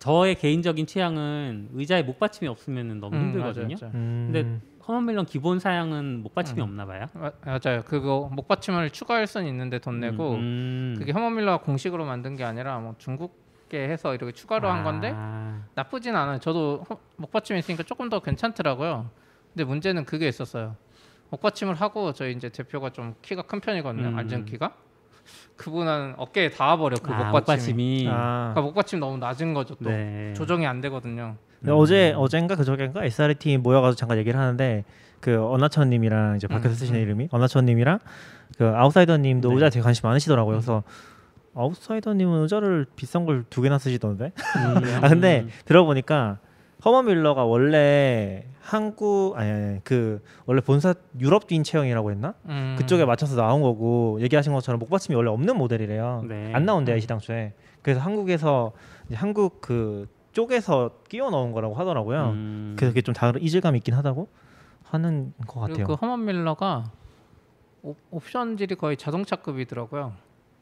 Speaker 2: 저의 개인적인 취향은 의자에 목받침이 없으면 너무
Speaker 4: 음,
Speaker 2: 힘들거든요.
Speaker 4: 맞아요, 맞아요.
Speaker 3: 음.
Speaker 2: 근데 허멀밀러 기본 사양은 목받침이
Speaker 4: 음.
Speaker 2: 없나 봐요.
Speaker 4: 마- 맞아요. 그거 목받침을 추가할 수는 있는데 돈 내고
Speaker 2: 음.
Speaker 4: 그게 허머밀러가 공식으로 만든 게 아니라 뭐 중국계 해서 이렇게 추가로 한 건데
Speaker 2: 아,
Speaker 4: 나쁘진 않아요. 저도 허- 목받침이 있으니까 조금 더 괜찮더라고요. 근데 문제는 그게 있었어요. 목받침을 하고 저희 이제 대표가 좀 키가 큰 편이거든요.
Speaker 2: 음.
Speaker 4: 앉은 키가. 그분은 어깨에 닿아버려 그
Speaker 2: 아,
Speaker 4: 목받침이.
Speaker 2: 목받침이.
Speaker 3: 아.
Speaker 4: 그러니까 목받침 너무 낮은 거죠 또.
Speaker 2: 네.
Speaker 4: 조정이 안 되거든요.
Speaker 3: 근데 어제 어젠가 그저께인가 SRT 모여가지고 잠깐 얘기를 하는데 그 언나천님이랑 이제 밖에서
Speaker 4: 음,
Speaker 3: 쓰시는
Speaker 4: 음.
Speaker 3: 이름이 언나천님이랑 그 아웃사이더님도
Speaker 2: 네.
Speaker 3: 의자 되게 관심 많으시더라고요. 그래서 아웃사이더님은 의자를 비싼 걸 두 개나 쓰시던데.
Speaker 2: 음.
Speaker 3: 아 근데 들어보니까 허먼 밀러가 원래 한국 아니, 아니 그 원래 본사 유럽인 체형이라고 했나?
Speaker 4: 음.
Speaker 3: 그쪽에 맞춰서 나온 거고 얘기하신 것처럼 목받침이 원래 없는 모델이래요.
Speaker 2: 네.
Speaker 3: 안 나온대요 시당초에. 그래서 한국에서 한국 그 쪽에서 끼워 넣은 거라고 하더라고요.
Speaker 2: 음.
Speaker 3: 그래서 그게 좀 다른 이질감이 있긴 하다고 하는 것 같아요.
Speaker 4: 그 허먼 밀러가 옵- 옵션질이 거의 자동차급이더라고요.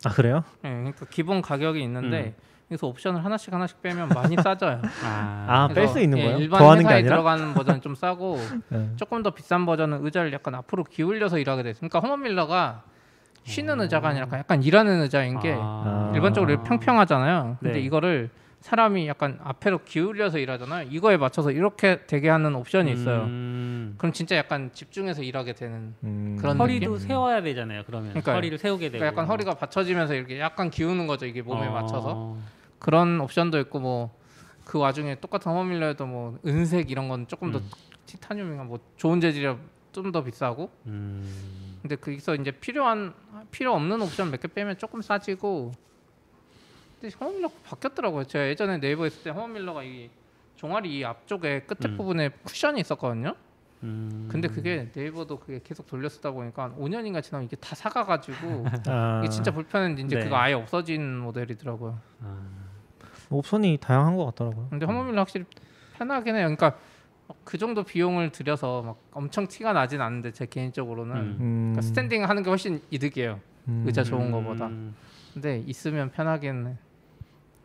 Speaker 3: 아 그래요?
Speaker 4: 예, 그러니까 기본 가격이 있는데
Speaker 3: 음.
Speaker 4: 여기서 옵션을 하나씩 하나씩 빼면 많이 싸져요.
Speaker 2: 아,
Speaker 3: 아, 뺄
Speaker 4: 그래서,
Speaker 3: 수 있는
Speaker 4: 예,
Speaker 3: 거예요?
Speaker 4: 일반
Speaker 3: 더하는 게
Speaker 4: 회사에? 들어가는 버전은 좀 싸고
Speaker 3: 네.
Speaker 4: 조금 더 비싼 버전은 의자를 약간 앞으로 기울여서 일하게 돼. 그러니까 허먼 밀러가 쉬는 의자가 아니라 약간- 일하는 의자인 게
Speaker 3: 아.
Speaker 4: 일반적으로 평평하잖아요. 근데
Speaker 2: 네.
Speaker 4: 이거를 사람이 약간 앞으로 기울여서 일하잖아요. 이거에 맞춰서 이렇게 되게 하는 옵션이 있어요.
Speaker 2: 음.
Speaker 4: 그럼 진짜 약간 집중해서 일하게 되는.
Speaker 3: 음.
Speaker 4: 그런
Speaker 2: 허리도
Speaker 4: 느낌?
Speaker 2: 세워야 되잖아요. 그러면
Speaker 4: 그러니까요.
Speaker 2: 허리를 세우게 되고.
Speaker 4: 그러니까 약간 허리가 받쳐지면서 이렇게 약간 기우는 거죠. 이게 몸에
Speaker 2: 어.
Speaker 4: 맞춰서. 그런 옵션도 있고 뭐 그 와중에 똑같은 허밀러에도 뭐 은색 이런 건 조금 더
Speaker 2: 음.
Speaker 4: 티타늄인가 뭐 좋은 재질이라 좀 더 비싸고
Speaker 2: 음.
Speaker 4: 근데 거기서 이제 필요한 필요 없는 옵션 몇 개 빼면 조금 싸지고 근데 허밀러 바뀌었더라고요 제가 예전에 네이버 있을 때 허밀러가 이 종아리 이 앞쪽에 끝에
Speaker 2: 음.
Speaker 4: 부분에 쿠션이 있었거든요
Speaker 2: 음.
Speaker 4: 근데 그게 네이버도 그게 계속 돌려 쓰다 보니까 한 5년인가 지나면 이게 다 사가가지고
Speaker 3: 아,
Speaker 4: 이게 진짜 불편했는데 이제
Speaker 2: 네.
Speaker 4: 그거 아예 없어진 모델이더라고요
Speaker 2: 아.
Speaker 3: 옵션이 다양한 것 같더라고요.
Speaker 4: 근데 허먼밀러 확실히 편하긴 해요. 그러니까 그 정도 비용을 들여서 막 엄청 티가 나진 않는데 제 개인적으로는
Speaker 2: 음.
Speaker 3: 음.
Speaker 4: 그러니까 스탠딩 하는 게 훨씬 이득이에요.
Speaker 3: 음.
Speaker 4: 의자 좋은 거보다.
Speaker 2: 음.
Speaker 4: 근데 있으면 편하긴 해.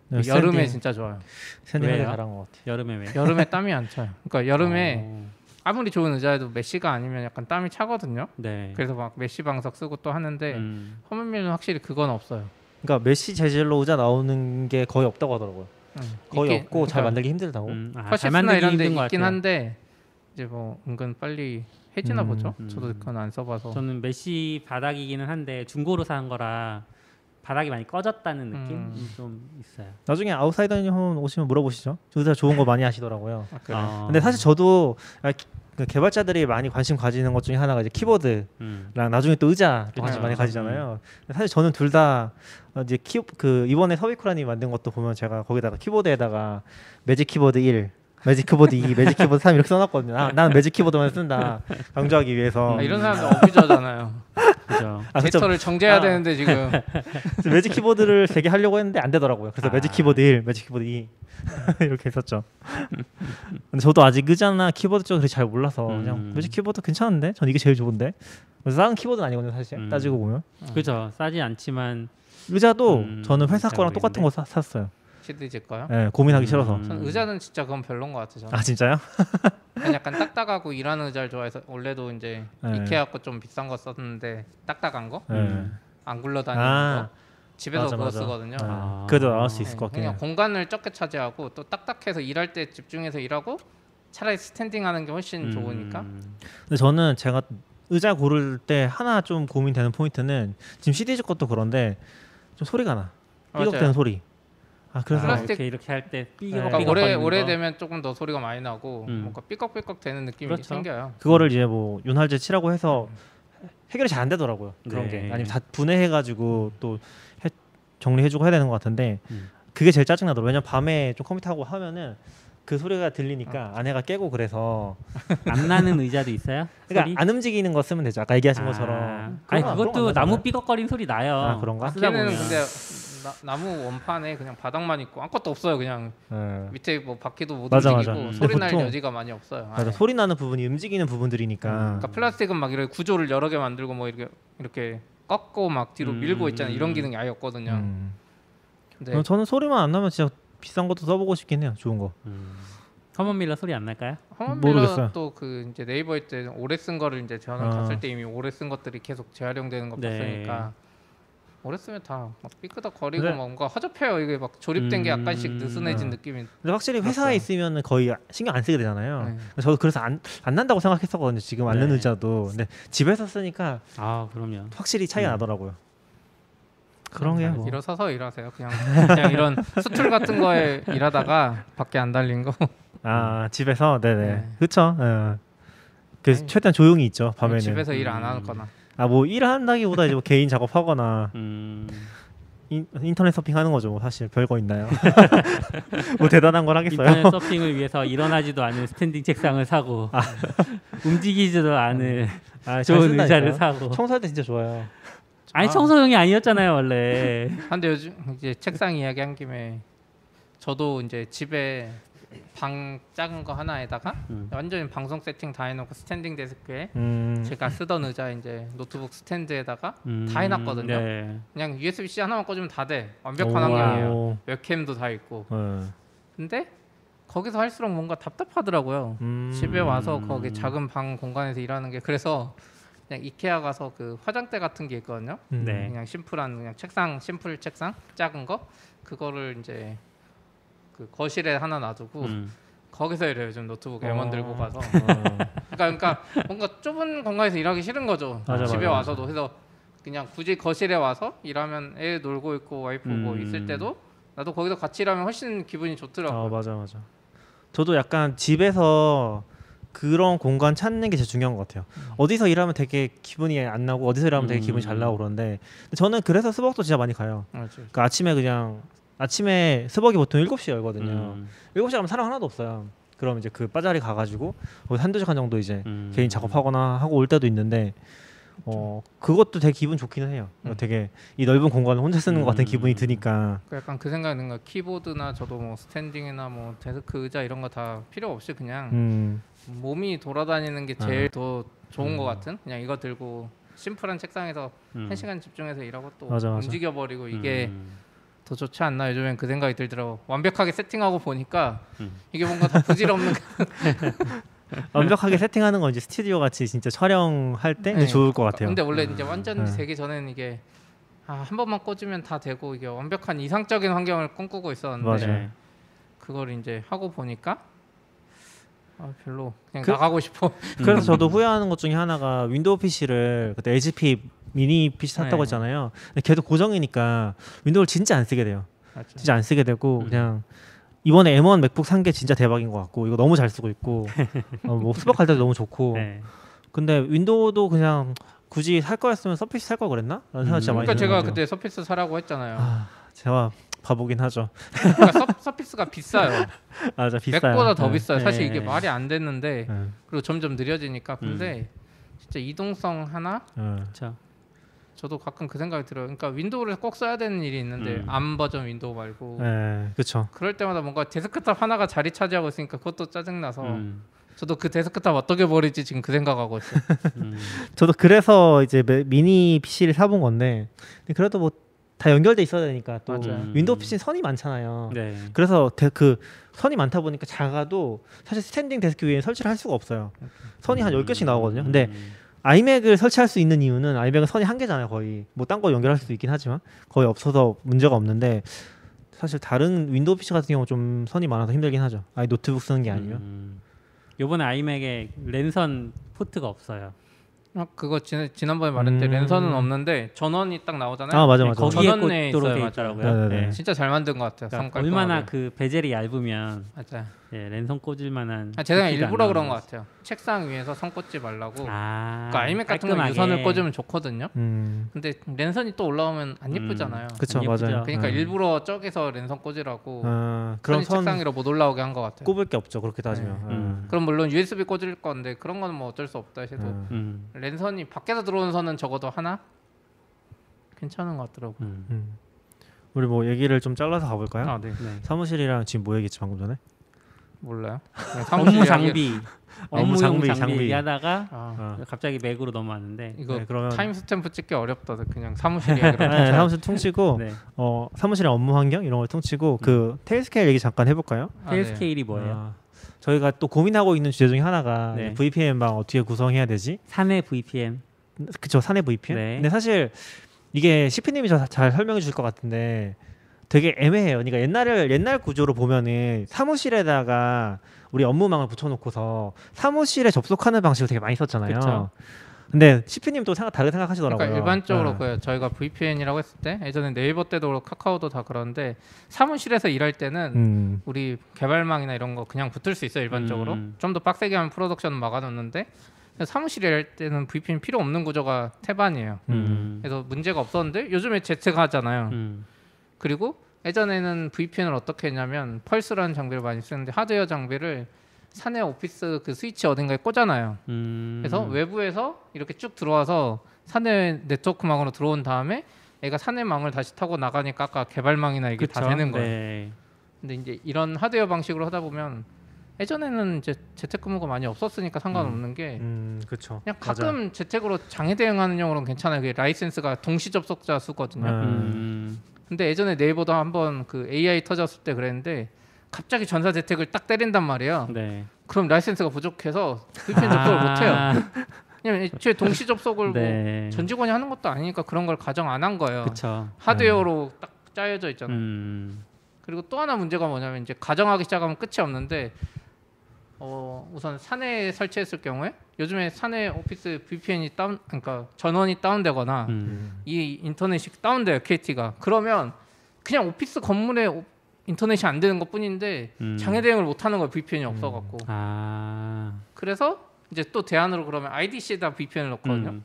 Speaker 3: 네,
Speaker 4: 여름에
Speaker 3: 스탠딩,
Speaker 4: 진짜 좋아요.
Speaker 3: 스탠딩 하기
Speaker 2: 왜요?
Speaker 3: 잘한 것 같아요.
Speaker 2: 여름에 왜?
Speaker 4: 여름에 땀이 안 차요. 그러니까 여름에
Speaker 2: 어.
Speaker 4: 아무리 좋은 의자여도 메시가 아니면 약간 땀이 차거든요.
Speaker 2: 네.
Speaker 4: 그래서 막 메시 방석 쓰고 또 하는데
Speaker 2: 음.
Speaker 4: 허먼밀러는 확실히 그건 없어요.
Speaker 3: 그러니까 메시 재질로 의자 나오는 게 거의 없다고 하더라고요.
Speaker 4: 음.
Speaker 3: 거의
Speaker 4: 이게-
Speaker 3: 없고 잘
Speaker 4: 그러니까
Speaker 3: 만들기 힘들다고.
Speaker 2: 음. 아, 잘 만들기
Speaker 4: 이런 데 있긴. 한데 이제 뭐 은근 빨리 해지나
Speaker 3: 음,
Speaker 4: 보죠.
Speaker 2: 음.
Speaker 4: 저도 그건 안 써봐서.
Speaker 2: 저는 메시 바닥이기는 한데 중고로 산 거라 바닥이 많이 꺼졌다는 느낌이
Speaker 4: 음.
Speaker 2: 좀 있어요.
Speaker 3: 나중에 아웃사이더님 오시면 물어보시죠. 의자 좋은 거 많이 하시더라고요.
Speaker 4: 아, 그래.
Speaker 2: 어.
Speaker 3: 근데 사실 저도 아, 기- 그 개발자들이 많이 관심 가지는 것 중에 하나가 이제 키보드랑
Speaker 2: 음.
Speaker 3: 나중에 또 의자를 관심
Speaker 4: 맞아요.
Speaker 3: 많이 가지잖아요. 근데 사실 저는 둘 다 이제 키 그 이번에 서비쿠라님 만든 것도 보면 제가 거기다가 키보드에다가 매직 키보드 1, 매직 키보드 2, 매직 키보드 3 이렇게 써놨거든요. 아, 나는 매직 키보드만 쓴다 강조하기 위해서.
Speaker 4: 아, 이런 사람들 abuser잖아요.
Speaker 2: 그죠.
Speaker 3: 아.
Speaker 4: 데이터를 정제해야
Speaker 3: 아.
Speaker 4: 되는데 지금
Speaker 3: 매직 키보드를 세 개 하려고 했는데 안 되더라고요. 그래서
Speaker 2: 아.
Speaker 3: 매직 키보드 1, 매직 키보드 2 이렇게 했었죠. 근데 저도 아직 의자나 키보드 쪽을 잘 몰라서 그냥
Speaker 2: 음.
Speaker 3: 매직 키보드 괜찮은데 전 이게 제일 좋은데 싼 키보드는 아니거든요 사실
Speaker 2: 음.
Speaker 3: 따지고 보면
Speaker 2: 그죠. 싸지 않지만
Speaker 3: 의자도
Speaker 2: 음,
Speaker 3: 저는 회사
Speaker 2: 잘
Speaker 3: 거랑 똑같은 거 사, 샀어요.
Speaker 4: 시드지 거요.
Speaker 3: 예, 고민하기
Speaker 2: 음.
Speaker 3: 싫어서.
Speaker 4: 전 의자는 진짜 그건 별론 것 같아요. 저는.
Speaker 3: 아 진짜요?
Speaker 4: 그냥 약간 딱딱하고 일하는 의자를 좋아해서 원래도 이제
Speaker 3: 네.
Speaker 4: 이케아 거 좀 비싼 거 썼는데 딱딱한 거,
Speaker 3: 예.
Speaker 2: 음.
Speaker 4: 안 굴러다니는
Speaker 3: 아.
Speaker 4: 거. 집에서
Speaker 3: 맞아,
Speaker 4: 그거
Speaker 3: 맞아.
Speaker 4: 쓰거든요.
Speaker 3: 예.
Speaker 2: 아.
Speaker 3: 그래도 나올 수 있을
Speaker 4: 네,
Speaker 3: 것 같긴
Speaker 4: 그냥
Speaker 3: 해요.
Speaker 4: 공간을 적게 차지하고 또 딱딱해서 일할 때 집중해서 일하고 차라리 스탠딩 하는 게 훨씬
Speaker 2: 음.
Speaker 4: 좋으니까.
Speaker 3: 근데 저는 제가 의자 고를 때 하나 좀 고민되는 포인트는 지금 CDG 것도 그런데 좀 소리가 나. 삐걱대는
Speaker 4: 맞아요.
Speaker 3: 소리. 아 그래서
Speaker 2: 아, 이렇게 이렇게 할 때 삐걱
Speaker 3: 네.
Speaker 4: 그러니까
Speaker 2: 삐걱
Speaker 4: 오래
Speaker 2: 거리는 거.
Speaker 4: 오래되면 조금 더 소리가 많이 나고
Speaker 2: 음.
Speaker 4: 뭔가 삐걱삐걱 되는 느낌이
Speaker 2: 그렇죠.
Speaker 4: 생겨요.
Speaker 3: 그거를 이제 뭐 윤활제 치라고 해서 해결이 잘 안 되더라고요. 그런
Speaker 2: 네.
Speaker 3: 게 아니면 다 분해해 가지고 또 해- 정리해 주고 해야 되는 것 같은데
Speaker 2: 음.
Speaker 3: 그게 제일 짜증 나더라고요. 왜냐면 밤에 좀 컴퓨터 하고 하면은 그 소리가 들리니까 아내가 깨고 그래서
Speaker 2: 안 나는 의자도 있어요?
Speaker 3: 그러니까
Speaker 2: 소리?
Speaker 3: 안 움직이는 거 쓰면 되죠. 아까 얘기하신
Speaker 2: 아.
Speaker 3: 것처럼.
Speaker 2: 아니 그것도 나무. 삐걱거리는 소리 나요.
Speaker 3: 아, 그런가?
Speaker 2: 쓰다
Speaker 4: 걔는
Speaker 2: 보면.
Speaker 4: 근데 나, 무 원판에 그냥 바닥만 있고 아무것도 없어요. 그냥
Speaker 3: 예.
Speaker 4: 밑에 뭐 바퀴도 못
Speaker 3: 맞아,
Speaker 4: 움직이고
Speaker 3: 맞아.
Speaker 2: 음.
Speaker 4: 소리 날
Speaker 3: 보통-
Speaker 4: 여지가 많이 없어요.
Speaker 3: 맞아. 소리 나는 부분이 움직이는 부분들이니까.
Speaker 4: 그러니까 플라스틱은 막 이렇게 구조를 여러 개 만들고 뭐 이렇게 이렇게 꺾고 막 뒤로
Speaker 2: 음.
Speaker 4: 밀고 있잖아요. 이런 기능이 아예 없거든요.
Speaker 3: 음.
Speaker 4: 근데
Speaker 3: 어, 저는 소리만 안 나면 진짜 비싼 것도 써보고 싶긴 해요. 좋은 거.
Speaker 2: 음. 허먼 밀러 소리 안 날까요?
Speaker 4: 허먼밀러 또 그 이제 네이버에 때 오래 쓴 거를 이제 저는
Speaker 3: 아.
Speaker 4: 갔을 때 이미 오래 쓴 것들이 계속 재활용되는 거
Speaker 2: 네.
Speaker 4: 봤으니까 오래 쓰면 다 막 삐끄덕 거리고
Speaker 3: 근데-
Speaker 4: 막 뭔가 허접해요. 이게 막 조립된 게
Speaker 2: 음.
Speaker 4: 약간씩 느슨해진
Speaker 3: 아.
Speaker 4: 느낌이.
Speaker 3: 근데 확실히 회사에
Speaker 4: 그렇죠.
Speaker 3: 있으면 거의 신경 안 쓰게 되잖아요.
Speaker 4: 네.
Speaker 3: 저도 그래서 안, 안 난다고 생각했었거든요. 지금 앉는
Speaker 2: 네.
Speaker 3: 의자도. 근데 집에서 쓰니까
Speaker 2: 아 그럼요.
Speaker 3: 확실히 차이가
Speaker 2: 음.
Speaker 3: 나더라고요. 그런 게 뭐.
Speaker 4: 일어서서 일하세요. 그냥 그냥 이런 스툴 같은 거에 일하다가 밖에 안 달린 거.
Speaker 3: 아 집에서 네네.
Speaker 4: 네.
Speaker 3: 그렇죠. 예. 그래서
Speaker 4: 아니,
Speaker 3: 최대한 조용히 있죠 밤에는.
Speaker 4: 집에서 일 안
Speaker 2: 음.
Speaker 4: 하거나.
Speaker 3: 아 뭐 일한다기보다 이제 뭐 개인 작업하거나
Speaker 2: 음.
Speaker 3: 인, 인터넷 서핑하는 거죠. 뭐 사실 별거 있나요? 뭐 대단한 걸 하겠어요.
Speaker 2: 인터넷 서핑을 위해서 일어나지도 않은 스탠딩 책상을 사고 움직이지도 않은
Speaker 3: 아, 잘
Speaker 2: 좋은. 의자를 사고.
Speaker 3: 청소할 때 진짜 좋아요.
Speaker 2: 아니
Speaker 4: 아.
Speaker 2: 청소용이 아니었잖아요 원래.
Speaker 4: 근데 요즘 이제 책상 이야기 한 김에 저도 이제 집에 방 작은 거 하나에다가
Speaker 2: 음.
Speaker 4: 완전히 방송 세팅 다 해놓고 스탠딩 데스크에
Speaker 3: 음.
Speaker 4: 제가 쓰던 의자 이제 노트북 스탠드에다가
Speaker 2: 음,
Speaker 4: 다 해놨거든요.
Speaker 2: 네.
Speaker 4: 그냥 USB-C 하나만 꽂으면 다 돼. 완벽한
Speaker 3: 오.
Speaker 4: 환경이에요. 웹캠도 다 있고.
Speaker 3: 네.
Speaker 4: 근데 거기서 할수록 뭔가 답답하더라고요.
Speaker 3: 음.
Speaker 4: 집에 와서 거기 작은 방 공간에서 일하는 게 그래서 그냥 이케아 가서 그 화장대 같은 게 있거든요.
Speaker 3: 음.
Speaker 2: 네.
Speaker 4: 그냥 심플한 그냥 책상 심플 책상 작은 거 그거를 이제 그 거실에 하나 놔두고
Speaker 2: 음.
Speaker 4: 거기서 일해요. 요즘 노트북 M1 들고 가서.
Speaker 3: 어.
Speaker 4: 그러니까, 그러니까 뭔가 좁은 공간에서 일하기 싫은 거죠.
Speaker 3: 맞아,
Speaker 4: 집에
Speaker 3: 맞아.
Speaker 4: 와서도 그래서 그냥 굳이 거실에 와서 일하면 애 놀고 있고 와이프 뭐
Speaker 2: 음.
Speaker 4: 있을 때도 나도 거기서 같이 일하면 훨씬 기분이 좋더라고. 아요
Speaker 3: 맞아 맞아. 저도 약간 집에서 그런 공간 찾는 게 제일 중요한 것 같아요. 어디서 일하면 되게 기분이 안 나고 어디서 일하면 되게 기분이 잘
Speaker 2: 음.
Speaker 3: 나고 근데 저는 그래서 스벅도 진짜 많이 가요.
Speaker 4: 맞지.
Speaker 3: 그 아침에 그냥 아침에 스벅이 보통 7시에 열거든요.
Speaker 2: 음.
Speaker 3: 7시 가면 사람 하나도 없어요. 그럼 이제 그 바 자리 가가지고 거기 한두 시간 정도 이제
Speaker 2: 음.
Speaker 3: 개인 작업하거나 하고 올 때도 있는데 어 그것도 되게 기분 좋기는 해요.
Speaker 4: 음.
Speaker 3: 되게 이 넓은 공간을 혼자 쓰는 것 같은
Speaker 2: 음.
Speaker 3: 기분이 드니까.
Speaker 4: 그 약간 그 생각이 드는 거 키보드나 저도 뭐 스탠딩이나 뭐 데스크 의자 이런 거 다 필요 없이 그냥
Speaker 3: 음.
Speaker 4: 몸이 돌아다니는 게
Speaker 3: 아.
Speaker 4: 제일 더 좋은
Speaker 3: 음.
Speaker 4: 것 같은 그냥 이거 들고 심플한 책상에서
Speaker 2: 음.
Speaker 4: 한 시간 집중해서 일하고 또
Speaker 3: 맞아, 맞아.
Speaker 4: 움직여 버리고 이게
Speaker 2: 음.
Speaker 4: 더 좋지 않나 요즘엔 그 생각이 들더라고 완벽하게 세팅하고 보니까
Speaker 2: 음.
Speaker 4: 이게 뭔가 더 부질없는
Speaker 3: 완벽하게 세팅하는 건 이제 스튜디오 같이 진짜 촬영할 때
Speaker 4: 네.
Speaker 3: 좋을 것 같아요.
Speaker 4: 근데 원래 이제 완전
Speaker 3: 네.
Speaker 4: 되기 전에는 이게 아, 한 번만 꽂으면 다 되고 이게 완벽한 이상적인 환경을 꿈꾸고 있었는데
Speaker 3: 맞아요.
Speaker 2: 네.
Speaker 4: 그걸 이제 하고 보니까 아, 별로 그냥
Speaker 3: 그-
Speaker 4: 나가고 싶어.
Speaker 3: 그래서
Speaker 2: 음.
Speaker 3: 저도 후회하는 것 중에 하나가 윈도우 PC를 그때 HP mini PC 샀다고
Speaker 4: 네.
Speaker 3: 했잖아요. 근데 걔도 고정이니까 윈도우를 진짜 안 쓰게 돼요.
Speaker 4: 맞죠.
Speaker 3: 진짜 안 쓰게 되고
Speaker 2: 음.
Speaker 3: 그냥 이번에 M1 맥북 산 게 진짜 대박인 것 같고 이거 너무 잘 쓰고 있고 어, 뭐 숙박할 때도 너무 좋고
Speaker 2: 네.
Speaker 3: 근데 윈도우도 그냥 굳이 살 거였으면 Surface 살 걸 그랬나? 라는 생각 진짜
Speaker 2: 음.
Speaker 3: 많이
Speaker 4: 그러니까 제가. 그때 Surface 사라고 했잖아요.
Speaker 3: 아, 제가 바보긴 하죠.
Speaker 4: 그러니까 서, Surface가 비싸요.
Speaker 3: 맞아 비싸요.
Speaker 4: 맥보다 더
Speaker 3: 네.
Speaker 4: 비싸요. 사실
Speaker 2: 네.
Speaker 4: 이게 말이 안 됐는데
Speaker 3: 네.
Speaker 4: 그리고 점점 느려지니까
Speaker 3: 음.
Speaker 4: 근데 진짜 이동성 하나
Speaker 3: 네.
Speaker 2: 그렇죠.
Speaker 4: 저도 가끔 그 생각이 들어요. 그러니까 윈도우를 꼭 써야 되는 일이 있는데
Speaker 2: 음.
Speaker 4: ARM 버전 윈도우 말고
Speaker 3: 네, 그렇죠.
Speaker 4: 그럴 때마다 뭔가 데스크탑 하나가 자리 차지하고 있으니까 그것도 짜증 나서
Speaker 2: 음.
Speaker 4: 저도 그 데스크탑 어떻게 버릴지 지금 그 생각하고 있어요.
Speaker 2: 음.
Speaker 3: 저도 그래서 이제 매- mini PC를 사본 건데 근데 그래도 뭐 다 연결돼 있어야 되니까 또
Speaker 4: 맞아요.
Speaker 2: 음.
Speaker 3: 윈도우 PC는 선이 많잖아요.
Speaker 2: 네.
Speaker 3: 그래서 데, 그 선이 많다 보니까 작아도 사실 standing desk 위에 설치를 할 수가 없어요. 선이 한 10개씩 나오거든요. 근데
Speaker 2: 음.
Speaker 3: 아이맥을 설치할 수 있는 이유는 아이맥은 선이 한 개잖아요, 거의. 뭐 딴 거 연결할 수도 있긴 하지만 거의 없어서 문제가 없는데 사실 다른 윈도우 PC 같은 경우 좀 선이 많아서 힘들긴 하죠. 아예 노트북 쓰는 게 아니면.
Speaker 2: 음. 요번에 아이맥에 랜선 포트가 없어요.
Speaker 4: 아, 그거 지, 지난번에 말했는데
Speaker 3: 음.
Speaker 4: 랜선은 없는데 전원이 딱 나오잖아요.
Speaker 3: 아 맞아
Speaker 2: 네,
Speaker 3: 맞아.
Speaker 2: 거기에
Speaker 4: 전원 내에
Speaker 2: 꽂도록
Speaker 4: 있어요,
Speaker 2: 돼
Speaker 4: 맞아요.
Speaker 2: 있더라고요.
Speaker 3: 네네네.
Speaker 2: 네.
Speaker 4: 진짜 잘 만든 것 같아요.
Speaker 2: 그러니까
Speaker 4: 성
Speaker 2: 얼마나. 그 베젤이 얇으면
Speaker 4: 맞아요.
Speaker 2: 예, 랜선 꽂을 만한
Speaker 4: 아, 제가 일부러
Speaker 2: 안
Speaker 4: 그런 것 같아요. 책상 위에서 선 꽂지 말라고.
Speaker 2: 아,
Speaker 4: 그러니까 아이맥 같은 거
Speaker 2: 깔끔하게.
Speaker 4: 유선을 꽂으면 좋거든요.
Speaker 3: 음.
Speaker 4: 근데 랜선이 또 올라오면 안
Speaker 2: 음.
Speaker 4: 예쁘잖아요.
Speaker 3: 그쵸
Speaker 2: 안 예쁘죠.
Speaker 3: 맞아요.
Speaker 4: 그러니까
Speaker 3: 네.
Speaker 4: 일부러 저기서 랜선 꽂으라고
Speaker 3: 아, 그런
Speaker 4: 선이
Speaker 3: 선
Speaker 4: 책상 위로 못 올라오게 한 것 같아요.
Speaker 3: 꼽을 게 없죠. 그렇게 따지면.
Speaker 2: 네. 음.
Speaker 4: 그럼 물론 USB 꽂을 건데 그런 거는 뭐 어쩔 수 없다 해도
Speaker 3: 음.
Speaker 2: 음,
Speaker 4: 랜선이 밖에서 들어오는 선은 적어도 하나 괜찮은 것 같더라고.
Speaker 2: 음.
Speaker 3: 음. 우리 뭐 얘기를 좀 잘라서 가볼까요?
Speaker 4: 아, 네.
Speaker 2: 네.
Speaker 3: 사무실이랑 지금 뭐 얘기했지 방금 전에?
Speaker 4: 몰라요. 그냥
Speaker 2: 업무
Speaker 4: 이야기-
Speaker 2: 장비, 업무 장비,
Speaker 3: 장비.
Speaker 2: 얘기하다가
Speaker 4: 아,
Speaker 3: 어.
Speaker 2: 갑자기 맥으로 넘어왔는데
Speaker 4: 이거
Speaker 3: 네, 그러면
Speaker 4: time stamp 찍기 어렵다. 그냥 사무실 이야기로.
Speaker 3: 네, 사무실 퉁치고
Speaker 2: 네.
Speaker 3: 어, 사무실의 업무 환경 이런 걸 퉁치고 그 Tailscale 얘기 잠깐 해볼까요?
Speaker 4: 아,
Speaker 2: Tail
Speaker 4: 네.
Speaker 2: scale이 뭐예요?
Speaker 3: 아, 저희가 또 고민하고 있는 주제 중에 하나가
Speaker 2: 네.
Speaker 3: VPN 방 어떻게 구성해야 되지?
Speaker 2: 사내 VPN.
Speaker 3: 그쵸 사내 VPN.
Speaker 2: 네.
Speaker 3: 근데 사실 이게 CP님이 잘 설명해 주실 것 같은데 되게 애매해요. 그러니까 옛날을 옛날 구조로 보면은 사무실에다가 우리 업무망을 붙여놓고서 사무실에 접속하는 방식을 되게 많이 썼잖아요.
Speaker 2: 그쵸.
Speaker 3: 근데 CP님 또 생각 다르게 생각하시더라고요.
Speaker 4: 그러니까 일반적으로
Speaker 3: 네.
Speaker 4: 그 저희가 VPN이라고 했을 때 예전에 네이버 때도 그렇고 카카오도 다 그런데 사무실에서 일할 때는
Speaker 3: 음,
Speaker 4: 우리 개발망이나 이런 거 그냥 붙을 수 있어요 일반적으로
Speaker 2: 음.
Speaker 4: 좀더 빡세게 하면 프로덕션 막아놓는데 사무실에 일할 때는 VPN 필요 없는 구조가 태반이에요.
Speaker 2: 음.
Speaker 4: 그래서 문제가 없었는데 요즘에 제트가 하잖아요.
Speaker 2: 음.
Speaker 4: 그리고 예전에는 VPN을 어떻게 했냐면 펄스라는 장비를 많이 쓰는데 하드웨어 장비를 사내 오피스 그 스위치 어딘가에 꽂아놔요.
Speaker 2: 음.
Speaker 4: 그래서 외부에서 이렇게 쭉 들어와서 사내 네트워크망으로 들어온 다음에 애가 사내망을 다시 타고 나가니까 아까 개발망이나 이게 다
Speaker 2: 그쵸?
Speaker 4: 되는 거예요.
Speaker 2: 네.
Speaker 4: 근데 이제 이런 하드웨어 방식으로 하다 보면 예전에는 이제 재택근무가 많이 없었으니까 상관없는 게
Speaker 3: 음, 그렇죠.
Speaker 4: 그냥 가끔 재택으로 장애 대응하는 용으로는 괜찮아요. 그게 라이센스가 동시 접속자 수거든요.
Speaker 3: 음.
Speaker 2: 음.
Speaker 4: 근데 예전에 네이버도 한번 그 AI 터졌을 때 그랬는데 갑자기 전사 재택을 딱 때린단 말이에요.
Speaker 2: 네.
Speaker 4: 그럼 라이센스가 부족해서 VPN 접속을 못 해요.
Speaker 2: 아,
Speaker 4: 왜냐면 애초에 동시 접속을
Speaker 2: 네.
Speaker 4: 뭐전 직원이 하는 것도 아니니까 그런 걸 가정 안 한 거예요.
Speaker 2: 그쵸.
Speaker 4: 하드웨어로 딱 짜여져 있잖아요.
Speaker 2: 음.
Speaker 4: 그리고 또 하나 문제가 뭐냐면 이제 가정하기 시작하면 끝이 없는데 어 우선 사내에 설치했을 경우에 요즘에 사내 오피스 VPN이 다운 그러니까 전원이 다운되거나
Speaker 2: 음.
Speaker 4: 이 인터넷이 다운돼요 KT가 그러면 그냥 오피스 건물에 오- 인터넷이 안 되는 것뿐인데
Speaker 2: 음.
Speaker 4: 장애 대응을 못 하는 거예요 VPN이 없어갖고
Speaker 2: 아.
Speaker 4: 그래서 이제 또 대안으로 그러면 IDC에다 VPN을 넣거든요.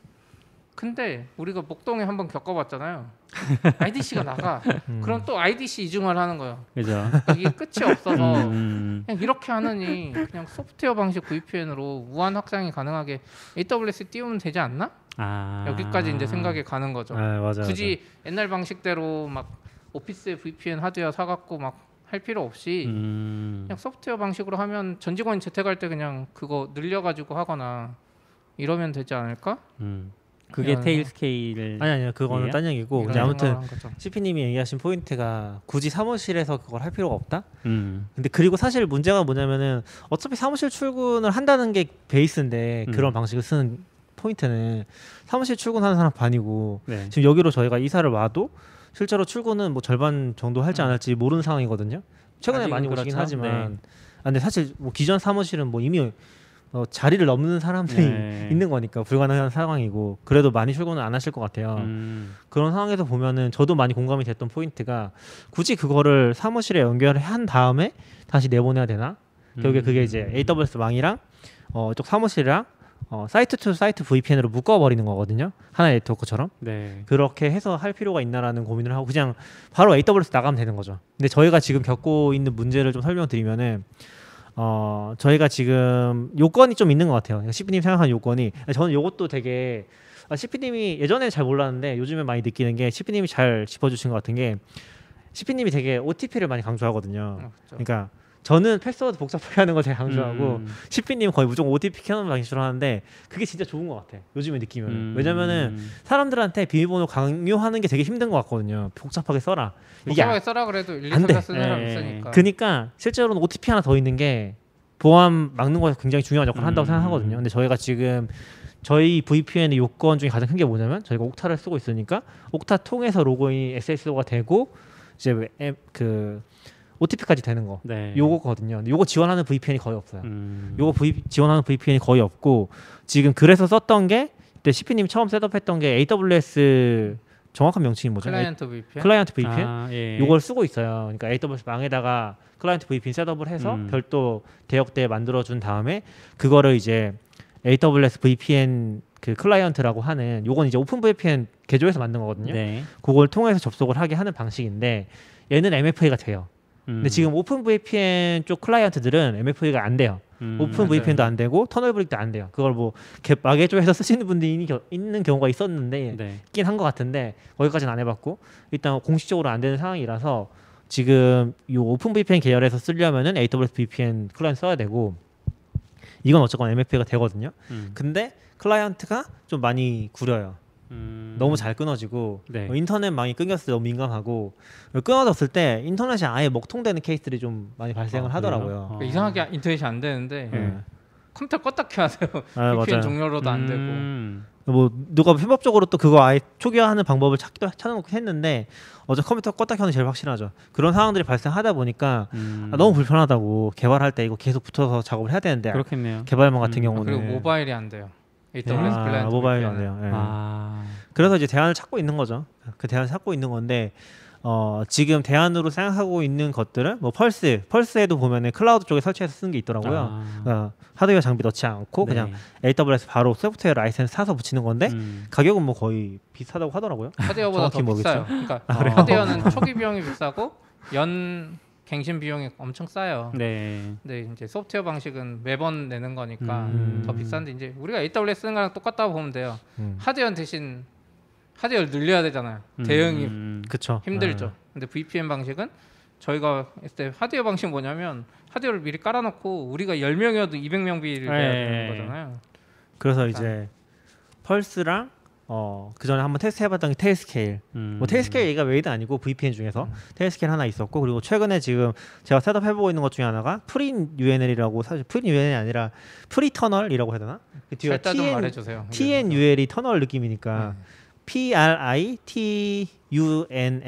Speaker 2: 음.
Speaker 4: 근데 우리가 목동에 한번 겪어봤잖아요. IDC가 나가.
Speaker 3: 음.
Speaker 4: 그럼 또 IDC 이중화를 하는 거예요.
Speaker 2: 그죠.
Speaker 4: 이게 끝이 없어서
Speaker 2: 음.
Speaker 4: 그냥 이렇게 하느니 그냥 소프트웨어 방식 VPN으로 무한 확장이 가능하게 AWS 띄우면 되지 않나?
Speaker 2: 아.
Speaker 4: 여기까지 이제 생각이 가는 거죠.
Speaker 3: 네, 맞아요.
Speaker 4: 굳이 옛날 방식대로 막 오피스에 VPN 하드웨어 사갖고 막 할 필요 없이
Speaker 2: 음.
Speaker 4: 그냥 소프트웨어 방식으로 하면 전 직원이 재택할 때 그냥 그거 늘려가지고 하거나 이러면 되지 않을까?
Speaker 2: 음. 그게 Tailscale.
Speaker 3: 아니 아니요 그거는
Speaker 2: 예?
Speaker 3: 딴 얘기고 이제 아무튼. CP님이 얘기하신 포인트가 굳이 사무실에서 그걸 할 필요가 없다.
Speaker 2: 음.
Speaker 3: 근데 그리고 사실 문제가 뭐냐면은 어차피 사무실 출근을 한다는 게 베이스인데
Speaker 2: 음.
Speaker 3: 그런 방식을 쓰는 포인트는 사무실 출근하는 사람 반이고
Speaker 2: 네.
Speaker 3: 지금 여기로 저희가 이사를 와도 실제로 출근은 뭐 절반 정도 할지 안 할지 모르는 상황이거든요. 최근에 많이 오시긴
Speaker 2: 그렇죠.
Speaker 3: 하지만 아, 근데 사실 뭐 기존 사무실은 뭐 이미 어, 자리를 넘는 사람들이
Speaker 2: 네.
Speaker 3: 있는 거니까 불가능한 상황이고 그래도 많이 출근을 안 하실 것 같아요.
Speaker 2: 음.
Speaker 3: 그런 상황에서 보면은 저도 많이 공감이 됐던 포인트가 굳이 그거를 사무실에 연결을 한 다음에 다시 내보내야 되나? 결국에 그게 이제 AWS 망이랑 어, 이쪽 사무실이랑 어, site to site VPN으로 묶어버리는 거거든요. 하나의 네트워크처럼.
Speaker 2: 네.
Speaker 3: 그렇게 해서 할 필요가 있나라는 고민을 하고 그냥 바로 AWS 나가면 되는 거죠. 근데 저희가 지금 겪고 있는 문제를 좀 설명드리면은 어 저희가 지금 요건이 좀 있는 것 같아요. 그러니까 CP님 생각하는 요건이 저는 요것도 되게 아, CP님이 예전에 잘 몰랐는데 요즘에 많이 느끼는 게 CP님이 잘 짚어주신 것 같은 게 CP님이 되게 OTP를 많이 강조하거든요.
Speaker 4: 어, 그렇죠.
Speaker 3: 그러니까 저는 패스워드 복잡하게 하는 걸 되게 강조하고
Speaker 2: 음.
Speaker 3: CP님 거의 무조건 OTP 켜놓는 방식으로 하는데 그게 진짜 좋은 것 같아. 요즘에 느끼면
Speaker 2: 음.
Speaker 3: 왜냐면은 사람들한테 비밀번호 강요하는 게 되게 힘든 것 같거든요. 복잡하게 써라. 이게
Speaker 4: 복잡하게 써라 그래도 1, 2,
Speaker 3: 안
Speaker 4: 3,
Speaker 3: 돼.
Speaker 4: 4 쓰는 사람
Speaker 2: 예.
Speaker 4: 있으니까.
Speaker 3: 그러니까 실제로는 OTP 하나 더 있는 게 보안 막는 거에 굉장히 중요한 역할을 한다고
Speaker 2: 음.
Speaker 3: 생각하거든요. 근데 저희가 지금 저희 VPN의 요건 중에 가장 큰 게 뭐냐면 저희가 옥타를 쓰고 있으니까 옥타 통해서 로그인 SSO가 되고 이제 앱- 그 OTP까지 되는 거.
Speaker 2: 네.
Speaker 3: 요거거든요. 요거 지원하는 VPN이 거의 없어요.
Speaker 2: 음.
Speaker 3: 요거 v, 지원하는 VPN이 거의 없고 지금 그래서 썼던 게 그때 CP님이 처음 setup했던 게 AWS 정확한 명칭이 뭐죠?
Speaker 4: Client VPN.
Speaker 3: Client VPN.
Speaker 2: 아, 예.
Speaker 3: 요걸 쓰고 있어요. 그러니까 AWS 망에다가 Client VPN setup을 해서
Speaker 2: 음.
Speaker 3: 별도 대역대 만들어 준 다음에 그거를 이제 AWS VPN 그 client라고 하는 요건 이제 OpenVPN 개조해서 만든 거거든요.
Speaker 2: 네.
Speaker 3: 그걸 통해서 접속을 하게 하는 방식인데 얘는 MFA가 돼요.
Speaker 2: 음.
Speaker 3: 근데 지금 OpenVPN 쪽 client들은 MFA가 안 돼요.
Speaker 2: 음.
Speaker 4: Open.
Speaker 3: VPN도 안 되고 Tunnelblick도 안 돼요. 그걸 뭐 개- 마개조해서 쓰시는 분들이 있는 경우가 있었는데
Speaker 2: 네.
Speaker 3: 있긴 한 것 같은데 거기까지는 안 해봤고 일단 공식적으로 안 되는 상황이라서 지금 이 OpenVPN 계열에서 쓰려면은 AWS VPN client 써야 되고 이건 어쨌거나 MFA가 되거든요.
Speaker 2: 음.
Speaker 3: 근데 client가 좀 많이 구려요.
Speaker 2: 음.
Speaker 3: 너무 잘 끊어지고
Speaker 2: 네.
Speaker 3: 뭐 인터넷망이 끊겼을 때 너무 민감하고 끊어졌을 때 인터넷이 아예 먹통되는 케이스들이 좀 많이 발생을
Speaker 2: 아,
Speaker 3: 하더라고요.
Speaker 2: 어.
Speaker 4: 그러니까 이상하게 인터넷이 안 되는데
Speaker 3: 예.
Speaker 4: 컴퓨터 껐다 켜야 돼요.
Speaker 3: 아,
Speaker 4: VPN. 종료로도 안 되고.
Speaker 2: 음.
Speaker 3: 뭐 누가 편법적으로 또 그거 아예 초기화하는 방법을 찾기도 찾아놓긴 했는데 어제 컴퓨터 껐다 켜는 제일 확실하죠. 그런 상황들이 발생하다 보니까
Speaker 2: 음.
Speaker 3: 아, 너무 불편하다고 개발할 때 이거 계속 붙어서 작업을 해야 되는데
Speaker 2: 그렇겠네요.
Speaker 3: 개발만 같은
Speaker 2: 음.
Speaker 4: 아,
Speaker 3: 경우는
Speaker 4: 그리고 모바일이 안 돼요. AWS
Speaker 3: 아,
Speaker 4: 클라이언트 은.
Speaker 3: 돼요. 예.
Speaker 2: 아.
Speaker 3: 그래서 이제 대안을 찾고 있는 거죠. 그 대안을 찾고 있는 건데 어, 지금 대안으로 생각하고 있는 것들은 뭐 Pulse, Pulse에도 보면은 클라우드 쪽에 설치해서 쓰는 게 있더라고요.
Speaker 2: 아.
Speaker 3: 어, 하드웨어 장비 넣지 않고
Speaker 2: 네.
Speaker 3: 그냥 AWS 바로 소프트웨어 라이센스 사서 붙이는 건데
Speaker 2: 음.
Speaker 3: 가격은 뭐 거의 비슷하다고 하더라고요.
Speaker 4: 하드웨어보다 더. 비싸요. 그러니까
Speaker 2: 아?
Speaker 4: 하드웨어는 초기 비용이 비싸고 연 갱신 비용이 엄청 싸요.
Speaker 2: 네.
Speaker 4: 근데 이제 소프트웨어 방식은 매번 내는 거니까
Speaker 2: 음.
Speaker 4: 더 비싼데 이제 우리가 AWS 쓰는 거랑 똑같다고 보면 돼요.
Speaker 3: 음.
Speaker 4: 하드웨어 대신 하드웨어를 늘려야 되잖아요. 대응이
Speaker 2: 음.
Speaker 3: 그쵸.
Speaker 4: 힘들죠.
Speaker 3: 아.
Speaker 4: 근데 VPN 방식은 저희가 했을 때 하드웨어 방식 은 뭐냐면 하드웨어를 미리 깔아놓고 우리가 10명이어도 200명 비를 내야
Speaker 2: 네.
Speaker 4: 되는 거잖아요.
Speaker 3: 그래서 이제 Pulse랑 어, 그 전에 한번 테스트 해봤던 게 Tailscale.
Speaker 2: 음.
Speaker 3: 뭐 Tailscale 얘기가 웨이드 아니고 VPN 중에서
Speaker 4: 음.
Speaker 3: Tailscale 하나 있었고 그리고 최근에 지금 제가 setup 해보고 있는 것 중에 하나가 Prit UNL이라고 사실 Prit UNL이 아니라 프리터널이라고 해야 되나?
Speaker 4: 그좀
Speaker 3: TN,
Speaker 4: 말해주세요.
Speaker 3: TUNL이 터널 느낌이니까
Speaker 4: 네.
Speaker 3: P R I T U N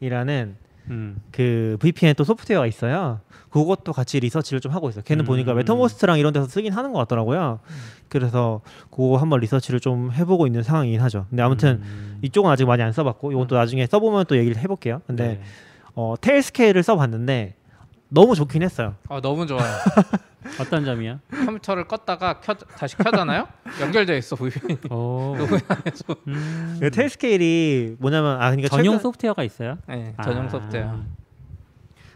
Speaker 3: L이라는
Speaker 2: 음.
Speaker 3: 그 VPN 또 소프트웨어가 있어요. 그것도 같이 리서치를 좀 하고 있어요. 걔는
Speaker 2: 음.
Speaker 3: 보니까 Mattermost랑 이런 데서 쓰긴 하는 것 같더라고요. 그래서 그거 한번 리서치를 좀 해보고 있는 상황이긴 하죠. 근데 아무튼
Speaker 2: 음.
Speaker 3: 이쪽은 아직 많이 안 써봤고 이건 또 나중에 써보면 또 얘기를 해볼게요. 근데
Speaker 2: 네.
Speaker 3: 어, Tailscale을 써봤는데 너무 좋긴 했어요.
Speaker 4: 아 너무 좋아요.
Speaker 2: 어떤 점이요?
Speaker 4: 컴퓨터를 껐다가 켜 다시 켜잖아요. 연결돼 있어 VPN.
Speaker 2: 오. 음.
Speaker 3: 그 Tailscale이 뭐냐면 아 그러니까
Speaker 2: 전용
Speaker 3: 최근,
Speaker 2: 소프트웨어가 있어요?
Speaker 4: 네, 전용
Speaker 2: 아.
Speaker 4: 소프트웨어.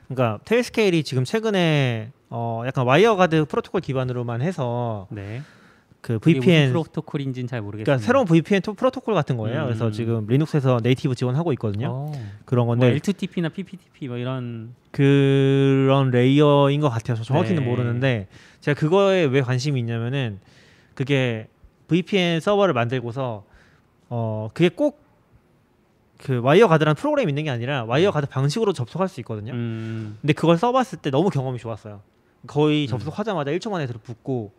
Speaker 3: 그러니까 Tailscale이 지금 최근에 어, 약간 WireGuard 프로토콜 기반으로만 해서
Speaker 2: 네.
Speaker 3: 그 VPN
Speaker 2: 프로토콜인지는 잘 모르겠어요.
Speaker 3: 그러니까 새로운 VPN 토- 프로토콜 같은 거예요.
Speaker 2: 음.
Speaker 3: 그래서 지금 리눅스에서 native 지원하고 있거든요.
Speaker 2: 어.
Speaker 3: 그런
Speaker 2: 뭐
Speaker 3: 건데
Speaker 2: L2TP나 PPTP 뭐 이런
Speaker 3: 그런 layer인 것 같아요. 저 정확히는
Speaker 2: 네.
Speaker 3: 모르는데 제가 그거에 왜 관심이 있냐면은 그게 VPN 서버를 만들고서 어 그게 꼭 그 WireGuard라는 프로그램이 있는 게 아니라 WireGuard 방식으로 접속할 수 있거든요.
Speaker 2: 음,
Speaker 3: 근데 그걸 써봤을 때 너무 경험이 좋았어요. 거의
Speaker 2: 음.
Speaker 3: 접속하자마자 1초 만에 들어 붙고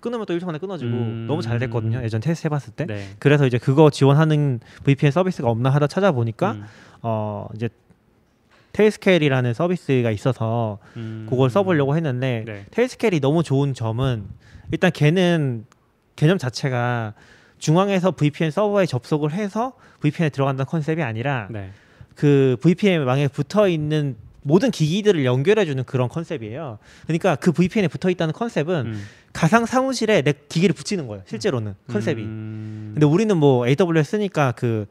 Speaker 3: 끊으면 또 1초 만에 끊어지고
Speaker 2: 음.
Speaker 3: 너무 잘 됐거든요. 예전 테스트 해봤을 때.
Speaker 2: 네.
Speaker 3: 그래서 이제 그거 지원하는 VPN 서비스가 없나 하다 찾아보니까
Speaker 2: 음,
Speaker 3: 어 이제 테일스케일이라는 서비스가 있어서
Speaker 2: 음,
Speaker 3: 그걸 써보려고 했는데
Speaker 2: 네.
Speaker 3: 테일스케일이 너무 좋은 점은 일단 걔는 개념 자체가 중앙에서 VPN 서버에 접속을 해서 VPN에 들어간다는 컨셉이 아니라
Speaker 2: 네.
Speaker 3: 그 VPN 망에 붙어 있는 모든 기기들을 연결해주는 그런 컨셉이에요. 그러니까 그 VPN에 붙어 있다는 컨셉은
Speaker 2: 음,
Speaker 3: 가상 사무실에 내 기기를 붙이는 거예요. 실제로는 컨셉이.
Speaker 2: 음,
Speaker 3: 근데 우리는 뭐 AWS 쓰니까 그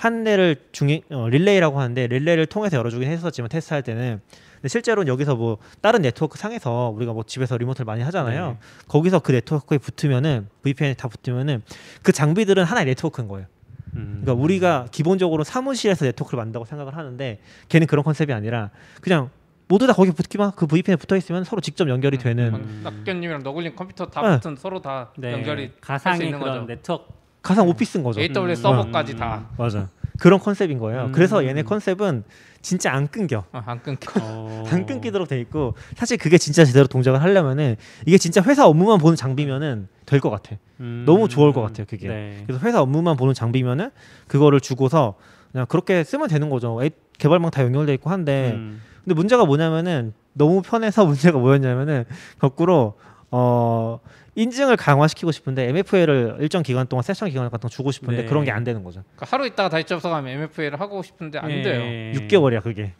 Speaker 3: 한 대를 중에 어, 릴레이라고 하는데 릴레이를 통해서 열어주긴 했었지만 테스트할 때는 근데 실제로는 여기서 뭐 다른 네트워크 상에서 우리가 뭐 집에서 remote를 많이 하잖아요.
Speaker 2: 네.
Speaker 3: 거기서 그 네트워크에 붙으면은 VPN에 다 붙으면은 그 장비들은 하나의 네트워크인 거예요.
Speaker 2: 음,
Speaker 3: 그러니까 우리가 기본적으로 사무실에서 네트워크를 만든다고 생각을 하는데 걔는 그런 concept이 아니라 그냥 모두 다 거기 붙기만 그 VPN에 붙어 있으면 서로 직접 연결이 되는
Speaker 4: 음. 낙견님이랑 너굴님 컴퓨터 다
Speaker 3: 네.
Speaker 4: 붙은 서로 다
Speaker 2: 네.
Speaker 4: 연결이
Speaker 2: 가상의
Speaker 4: 있는
Speaker 2: 그런
Speaker 4: 거죠.
Speaker 2: 네트워크
Speaker 3: 가상 오피스인 거죠.
Speaker 4: AWS
Speaker 2: 음.
Speaker 4: 서버까지
Speaker 2: 음.
Speaker 4: 다.
Speaker 3: 맞아. 그런 컨셉인 거예요.
Speaker 2: 음.
Speaker 3: 그래서 얘네 컨셉은 진짜 안 끊겨.
Speaker 4: 어, 안 끊겨.
Speaker 2: 어,
Speaker 3: 안 끊기도록 돼 있고 사실 그게 진짜 제대로 동작을 하려면은 이게 진짜 회사 업무만 보는 장비면은 될 것 같아.
Speaker 2: 음,
Speaker 3: 너무 좋을 것 같아요, 그게.
Speaker 2: 네.
Speaker 3: 그래서 회사 업무만 보는 장비면은 그거를 주고서 그냥 그렇게 쓰면 되는 거죠. 애- 개발망 다 연결돼 있고 한데
Speaker 2: 음,
Speaker 3: 근데 문제가 뭐냐면은 너무 편해서 문제가 뭐였냐면은 거꾸로 어 인증을 강화시키고 싶은데 MFA를 일정 기간 동안 세션 기간 동안 주고 싶은데
Speaker 2: 네.
Speaker 3: 그런 게 안 되는 거죠.
Speaker 4: 그러니까 하루 있다가 다시 접속하면 MFA를 하고 싶은데 안
Speaker 2: 예.
Speaker 4: 돼요.
Speaker 3: 6개월이야 그게.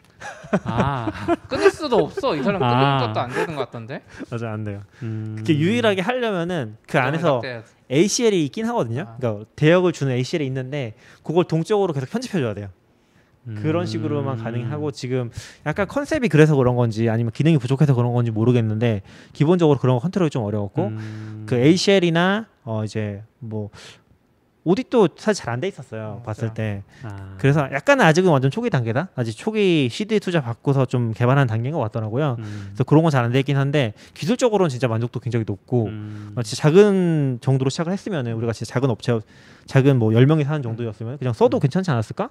Speaker 2: 아,
Speaker 4: 끊을 수도 없어. 이 사람 끊는
Speaker 2: 아.
Speaker 4: 것도 안 되는 것 같던데.
Speaker 3: 맞아 안 돼요.
Speaker 2: 음,
Speaker 3: 그게 유일하게 하려면은 그 안에서. ACL이 있긴 하거든요.
Speaker 4: 아.
Speaker 3: 그러니까 대역을 주는 ACL이 있는데 그걸 동적으로 계속 편집해줘야 돼요. 그런 식으로만
Speaker 2: 음,
Speaker 3: 가능하고 지금 약간 컨셉이 그래서 그런 건지 아니면 기능이 부족해서 그런 건지 모르겠는데 기본적으로 그런 거 컨트롤이 좀 어려웠고
Speaker 2: 음,
Speaker 3: 그 ACL이나 어 이제 뭐 오디도 사실 잘 안 돼 있었어요
Speaker 4: 음,
Speaker 3: 봤을
Speaker 4: 맞아요.
Speaker 3: 때.
Speaker 2: 아,
Speaker 3: 그래서 약간은 아직은 완전 초기 단계다. 아직 초기 CD 투자 받고서 좀 개발하는 단계인 것 같더라고요.
Speaker 2: 음,
Speaker 3: 그래서 그런 건 잘 안 돼 있긴 한데 기술적으로는 진짜 만족도 굉장히 높고
Speaker 2: 음,
Speaker 3: 어, 진짜 작은 정도로 시작을 했으면은 우리가 진짜 작은 업체 작은 뭐 10명이 사는 정도였으면 그냥 써도 괜찮지 않았을까?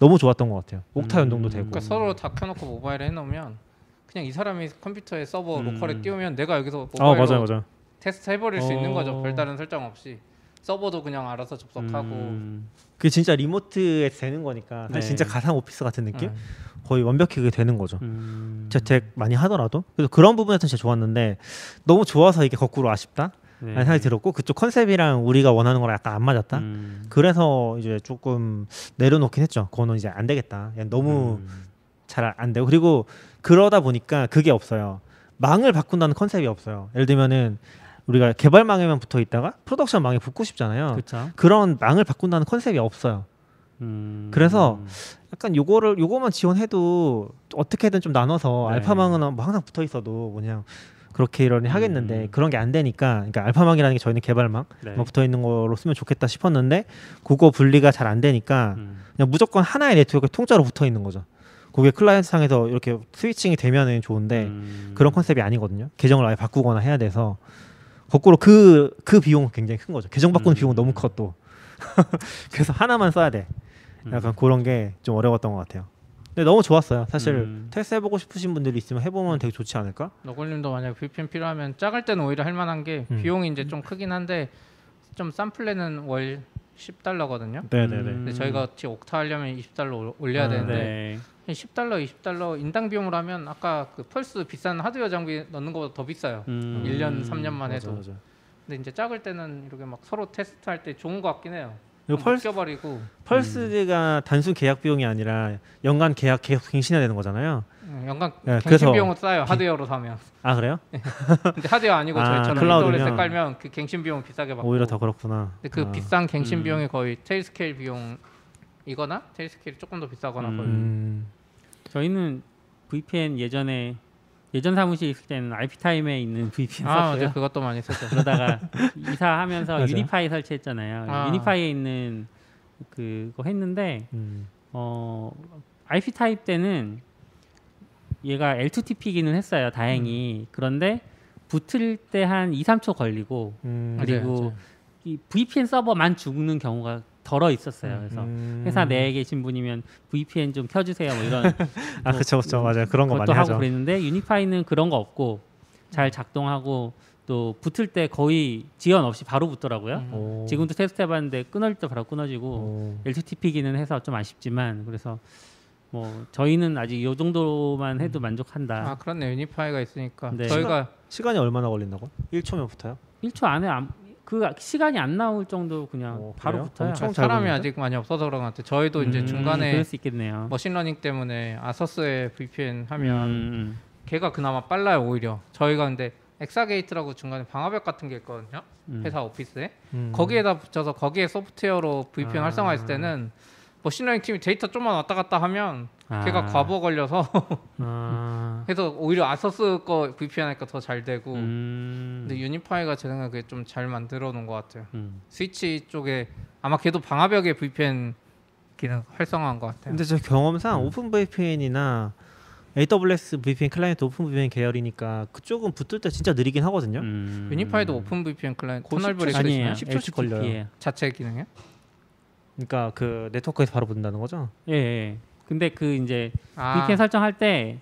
Speaker 3: 너무 좋았던 것 같아요. Okta
Speaker 2: 음.
Speaker 3: 연동도 되고.
Speaker 4: 그러니까 서로 다 켜놓고 모바일에 해놓으면 그냥 이 사람이 컴퓨터에 서버
Speaker 2: 음.
Speaker 4: local에 띄우면 내가 여기서
Speaker 3: 아
Speaker 4: 모바일로
Speaker 3: 맞아요 맞아요.
Speaker 4: 테스트 해버릴 수 있는 거죠.
Speaker 2: 어.
Speaker 4: 별다른 설정 없이 서버도 그냥 알아서 접속하고.
Speaker 2: 음,
Speaker 3: 그게 진짜 remote에 되는 거니까 사실
Speaker 2: 네.
Speaker 3: 진짜 가상 오피스 같은 느낌?
Speaker 4: 음.
Speaker 3: 거의 완벽히 그게 되는 거죠.
Speaker 2: 음,
Speaker 3: 재택 많이 하더라도 그래서 그런 부분에서 진짜 좋았는데 너무 좋아서 이게 거꾸로 아쉽다
Speaker 2: 네.
Speaker 3: 생각이 들었고 그쪽 concept이랑 우리가 원하는 거랑 약간 안 맞았다
Speaker 2: 음,
Speaker 3: 그래서 이제 조금 내려놓긴 했죠 그거는 이제 안 되겠다 너무
Speaker 2: 음,
Speaker 3: 잘안 되고 그리고 그러다 보니까 그게 없어요. 망을 바꾼다는 컨셉이 없어요. 예를 들면은 우리가 개발망에만 붙어 있다가 프로덕션 망에 붙고 싶잖아요.
Speaker 2: 그렇죠.
Speaker 3: 그런 망을 바꾼다는 컨셉이 없어요.
Speaker 2: 음,
Speaker 3: 그래서 약간 요거를 요거만 지원해도 어떻게든 좀 나눠서
Speaker 2: 네.
Speaker 3: 알파망은 뭐 항상 붙어 있어도 그냥 그렇게 이러니 하겠는데
Speaker 2: 음.
Speaker 3: 그런 게 안 되니까 그러니까 알파망이라는 게 저희는 개발망
Speaker 2: 네.
Speaker 3: 뭐 붙어 있는 거로 쓰면 좋겠다 싶었는데 그거 분리가 잘 안 되니까
Speaker 2: 음,
Speaker 3: 그냥 무조건 하나의 네트워크에 통짜로 붙어 있는 거죠. 그게 클라이언트 상에서 이렇게 switching이 되면은 좋은데
Speaker 2: 음,
Speaker 3: 네. 그런 concept이 아니거든요. 계정을 아예 바꾸거나 해야 돼서 거꾸로 그그 비용은 굉장히 큰 거죠. 계정 바꾸는
Speaker 2: 음.
Speaker 3: 비용은 너무 커 또. 그래서 하나만 써야 돼. 약간 그런 게 좀 어려웠던 것 같아요. 근데 너무 좋았어요. 사실
Speaker 2: 음.
Speaker 3: 테스트 해보고 싶으신 분들이 있으면 해보면 되게 좋지 않을까?
Speaker 4: 너굴님도 만약 VPN 필요하면 작을 때는 오히려 할 만한 게
Speaker 3: 음.
Speaker 4: 비용이 이제 좀 크긴 한데 좀 싼 플랜은 월 10달러거든요.
Speaker 3: 네네네.
Speaker 4: 근데 저희가 지금 옥타 하려면 20달러 올려야
Speaker 3: 아,
Speaker 4: 되는데
Speaker 2: 네.
Speaker 4: 한 10달러, 20달러 인당 비용으로 하면 아까 그 펄스 비싼 하드웨어 장비 넣는 것보다 더 비싸요.
Speaker 2: 음,
Speaker 4: 1년, 3년만 해도.
Speaker 3: 맞아, 맞아.
Speaker 4: 근데 이제 작을 때는 이렇게 막 서로 테스트할 때 좋은 것 같긴 해요.
Speaker 3: 이거 펄스
Speaker 4: 껴버리고
Speaker 3: 펄스가 단순 계약 비용이 아니라 연간 계약 계속 갱신해야 되는 거잖아요.
Speaker 4: 음, 연간
Speaker 3: 네,
Speaker 4: 갱신 비용은 싸요 하드웨어로 사면.
Speaker 3: 아 그래요?
Speaker 4: 근데 하드웨어 아니고
Speaker 3: 아,
Speaker 4: 저희처럼 AWS 깔면 그 갱신 비용 비싸게 받고.
Speaker 3: 오히려 더 그렇구나.
Speaker 4: 근데 그
Speaker 3: 아.
Speaker 4: 비싼 갱신
Speaker 2: 음.
Speaker 4: 비용이 거의 Tailscale 비용이거나 Tailscale이 조금 더 비싸거나
Speaker 2: 음.
Speaker 4: 거의.
Speaker 3: 음.
Speaker 2: 저희는 VPN 예전에 예전 사무실 있을 때는 ipTIME에 있는 VPN
Speaker 4: 아
Speaker 2: 썼고요.
Speaker 4: 그것도 많이 썼죠.
Speaker 2: 그러다가 이사하면서. UniFi 설치했잖아요.
Speaker 4: 아.
Speaker 2: UniFi에 있는 그거 했는데
Speaker 3: 음.
Speaker 2: 어 ipTIME 때는 얘가 L2TP기는 했어요. 다행히. 그런데 붙을 때 한 2, 3초 걸리고
Speaker 3: 음.
Speaker 2: 그리고
Speaker 4: 맞아요, 맞아요.
Speaker 2: 이 VPN 서버만 죽는 경우가 더 더러 있었어요. 그래서
Speaker 3: 음.
Speaker 2: 회사 내에 계신 분이면 VPN 좀 켜주세요. 뭐 이런
Speaker 3: 아 그쵸 그쵸 맞아요 그런 거 많이
Speaker 2: 하고
Speaker 3: 하죠.
Speaker 2: 그랬는데 UniFi는 그런 거 없고 잘 작동하고 또 붙을 때 거의 지연 없이 바로 붙더라고요.
Speaker 4: 음.
Speaker 3: 오.
Speaker 2: 지금도 테스트 해봤는데 끊을 때 바로 끊어지고
Speaker 3: 오.
Speaker 2: L2TP기는 해서 좀 아쉽지만 그래서 뭐 저희는 아직 이 정도만 해도 만족한다.
Speaker 4: 아 그렇네 UniFi가 있으니까
Speaker 2: 네.
Speaker 4: 저희가
Speaker 3: 시간 이 얼마나 걸린다고? 1초면 붙어요?
Speaker 2: 1초 안에 안, 그 시간이 안 나올 정도 그냥
Speaker 3: 어,
Speaker 2: 바로? 붙어요.
Speaker 3: 엄청 잘
Speaker 4: 사람이
Speaker 3: 보이는데?
Speaker 4: 아직 많이 없어서 그런 것 같아. 저희도 이제
Speaker 2: 음,
Speaker 4: 중간에
Speaker 2: 그럴 수 있겠네요.
Speaker 4: machine learning 때문에 ASUS에 VPN 하면
Speaker 2: 음,
Speaker 4: 걔가 그나마 빨라요 오히려. 저희가 근데 엑사게이트라고 중간에 방화벽 같은 게 있거든요.
Speaker 2: 음.
Speaker 4: 회사 오피스에
Speaker 3: 음.
Speaker 4: 거기에다 붙여서 거기에 소프트웨어로 VPN
Speaker 3: 아.
Speaker 4: 활성화했을 때는 machine learning 팀이 데이터 좀만 왔다 갔다 하면
Speaker 2: 아.
Speaker 4: 걔가 과부하 걸려서
Speaker 3: 아.
Speaker 4: 해서 오히려 ASUS 거 VPN 하니까 더 잘 되고
Speaker 2: 음,
Speaker 4: 근데 UniFi가 제 생각에 좀 잘 만들어 놓은 것 같아요.
Speaker 2: 음.
Speaker 4: 스위치 쪽에 아마 걔도 방화벽에 VPN 기능 활성화한 것 같아요.
Speaker 3: 근데 저 경험상 OpenVPN이나 AWS VPN 클라이언트 OpenVPN 계열이니까 그쪽은 붙을 때 진짜 느리긴 하거든요.
Speaker 2: 음.
Speaker 4: UniFi도 OpenVPN 클라이언트
Speaker 3: 그
Speaker 4: 터널
Speaker 3: 10초
Speaker 4: 브레이크
Speaker 2: 아니에요.
Speaker 4: 있나요?
Speaker 3: 10초씩 걸려요.
Speaker 4: 자체 기능이요?
Speaker 3: 그러니까 그 네트워크에서 바로 붙는다는 거죠.
Speaker 2: 예, 예. 근데 그 이제
Speaker 4: 아,
Speaker 2: VPN 설정할 때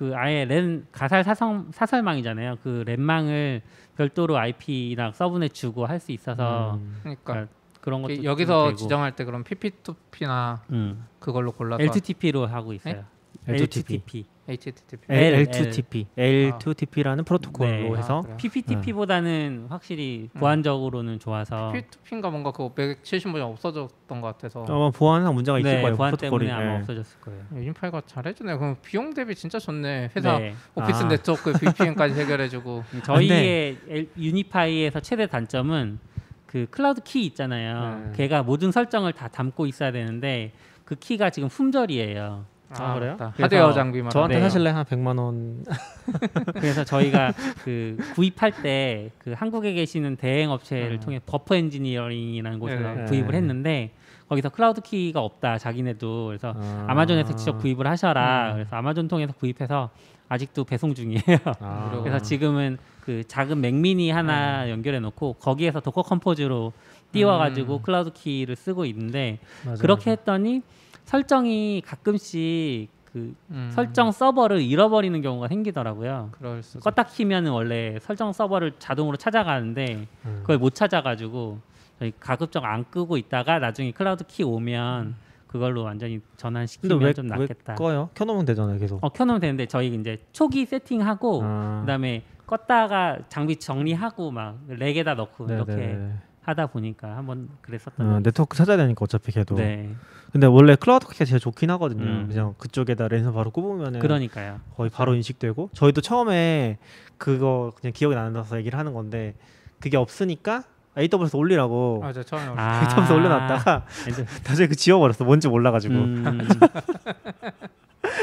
Speaker 2: 그 아예 랜 가설 사성, 사설망이잖아요. 그 랜망을 별도로 IP나 subnet 주고 할 수 있어서
Speaker 3: 음.
Speaker 4: 그러니까
Speaker 2: 그러니까 그런 것도
Speaker 4: 여기서
Speaker 2: 되고.
Speaker 4: 지정할 때 그럼 PPTP나
Speaker 2: 음.
Speaker 4: 그걸로 골라서
Speaker 2: L2TP로 하고 있어요.
Speaker 3: L2TP.
Speaker 4: HTTP
Speaker 2: L-
Speaker 3: L2TP, L2TP라는 프로토콜로
Speaker 2: 네.
Speaker 3: 해서
Speaker 4: 아?
Speaker 2: PPTP보다는 확실히
Speaker 4: 음.
Speaker 2: 보안적으로는 좋아서
Speaker 4: PPTP인가 뭔가 그거 170번 없어졌던 것 같아서
Speaker 3: 아마 보안상 문제가 있을
Speaker 2: 네,
Speaker 3: 거예요.
Speaker 2: 보안
Speaker 3: 프로토콜이.
Speaker 2: 때문에 아마
Speaker 3: 네.
Speaker 2: 없어졌을 거예요.
Speaker 4: UniFi가 잘해주네. 그럼 비용 대비 진짜 좋네. 회사
Speaker 2: 네.
Speaker 4: 오피스
Speaker 3: 아.
Speaker 4: 네트워크 VPN까지 해결해주고
Speaker 2: 저희의 엘- UniFi에서 최대 단점은 그 Cloud Key 있잖아요.
Speaker 3: 네.
Speaker 2: 걔가 모든 설정을 다 담고 있어야 되는데 그 키가 지금 품절이에요.
Speaker 3: 아, 그래요?
Speaker 4: 맞다.
Speaker 2: 그래서
Speaker 4: 하드웨어 장비만
Speaker 3: 저한테
Speaker 2: 네.
Speaker 3: 사실래 한 100만 원.
Speaker 2: 그래서 저희가 그 구입할 때 그 한국에 계시는 대행 업체를
Speaker 4: 음.
Speaker 2: 통해 버퍼 엔지니어링이라는 곳에서
Speaker 4: 네.
Speaker 2: 구입을
Speaker 3: 네.
Speaker 2: 했는데 거기서 Cloud Key가 없다 자기네도 그래서
Speaker 3: 아.
Speaker 2: 아마존에서 직접 구입을 하셔라.
Speaker 4: 음.
Speaker 2: 그래서 아마존 통해서 구입해서 아직도 배송 중이에요.
Speaker 3: 아.
Speaker 2: 그래서 지금은 그 작은 Mac mini 하나
Speaker 3: 네.
Speaker 2: 연결해 놓고 거기에서 Docker Compose로 띄워가지고
Speaker 4: 음.
Speaker 2: Cloud Key를 쓰고 있는데
Speaker 3: 맞아요,
Speaker 2: 그렇게
Speaker 3: 맞아요.
Speaker 2: 했더니 설정이 가끔씩 그
Speaker 4: 음,
Speaker 2: 설정 서버를 잃어버리는 경우가 생기더라고요. 껐다 키면은 원래 설정 서버를 자동으로 찾아가는데
Speaker 3: 음.
Speaker 2: 그걸 못 찾아가지고 저희 가급적 안 끄고 있다가 나중에 Cloud Key 오면 그걸로 완전히 전환시키면
Speaker 3: 왜, 좀왜
Speaker 2: 낫겠다.
Speaker 3: 꺼요? 켜놓으면 되잖아요, 계속.
Speaker 2: 어 켜놓으면 되는데 저희 이제 초기 세팅하고
Speaker 3: 아.
Speaker 2: 그다음에 껐다가 장비 정리하고 막 렉에다 넣고
Speaker 3: 네,
Speaker 2: 이렇게
Speaker 3: 네, 네.
Speaker 2: 하다 보니까 한번 그랬었던
Speaker 3: 어,
Speaker 2: 적
Speaker 3: 네트워크 찾아야 되니까 어차피 걔도.
Speaker 2: 네
Speaker 3: 근데 원래 클라우드 키가 제일 좋긴 하거든요.
Speaker 2: 음.
Speaker 3: 그냥 그쪽에다 랜선 바로 꼽으면은
Speaker 2: 그러니까요
Speaker 3: 거의 바로 인식되고 저희도 처음에 그거 그냥 기억이 안 나서 얘기를 하는 건데 그게 없으니까 AWS 올리라고
Speaker 4: 맞아 처음에 아,
Speaker 2: 아
Speaker 3: AWS 올려놨다가
Speaker 2: 이제,
Speaker 3: 나중에 그 지워버렸어. 뭔지 몰라가지고.
Speaker 2: 음,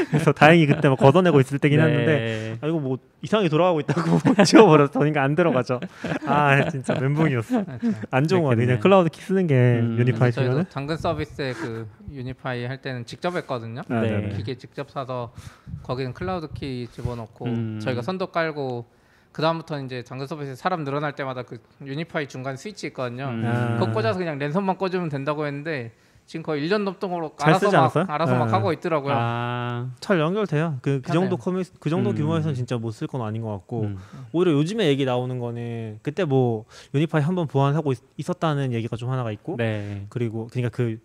Speaker 3: 그래서 다행히 그때 막 걷어내고 있을 때긴
Speaker 2: 네.
Speaker 3: 했는데 아 이거 뭐 이상하게 돌아가고 있다고 지워버렸어. 그러니까 안 들어가죠. 아 진짜 멘붕이었어. 안 좋은 거 같아. 그냥
Speaker 2: 그랬겠네.
Speaker 3: Cloud Key 쓰는 게
Speaker 2: 음.
Speaker 3: UniFi
Speaker 4: 저희도
Speaker 3: 쓰면은.
Speaker 4: 당근 서비스에 그 UniFi 할 때는 직접 했거든요.
Speaker 3: 아,
Speaker 2: 네.
Speaker 3: 네네.
Speaker 4: 기계 직접 사서 거기는 Cloud Key 집어넣고
Speaker 2: 음.
Speaker 4: 저희가 선도 깔고 그 다음부터 이제 당근 서비스에 사람 늘어날 때마다 그 UniFi 중간 스위치 있거든요.
Speaker 2: 음.
Speaker 3: 아.
Speaker 4: 그거 꽂아서 그냥 랜선만 꽂으면 된다고 했는데 지금 거의 1년 넘도록
Speaker 3: 잘
Speaker 4: 알아서
Speaker 3: 쓰지
Speaker 4: 막
Speaker 3: 않았어요?
Speaker 4: 알아서 막
Speaker 3: 네.
Speaker 4: 하고 있더라고요.
Speaker 2: 아
Speaker 3: 잘 연결돼요. 그, 그 정도 커뮤 그 정도
Speaker 2: 음.
Speaker 3: 규모에서는 진짜 못 쓸 건 아닌 것 같고
Speaker 2: 음.
Speaker 3: 오히려 요즘에 얘기 나오는 거는 그때 뭐 UniFi 한번 보완하고 있, 있었다는 얘기가 좀 하나가 있고
Speaker 2: 네
Speaker 3: 그리고 그러니까 그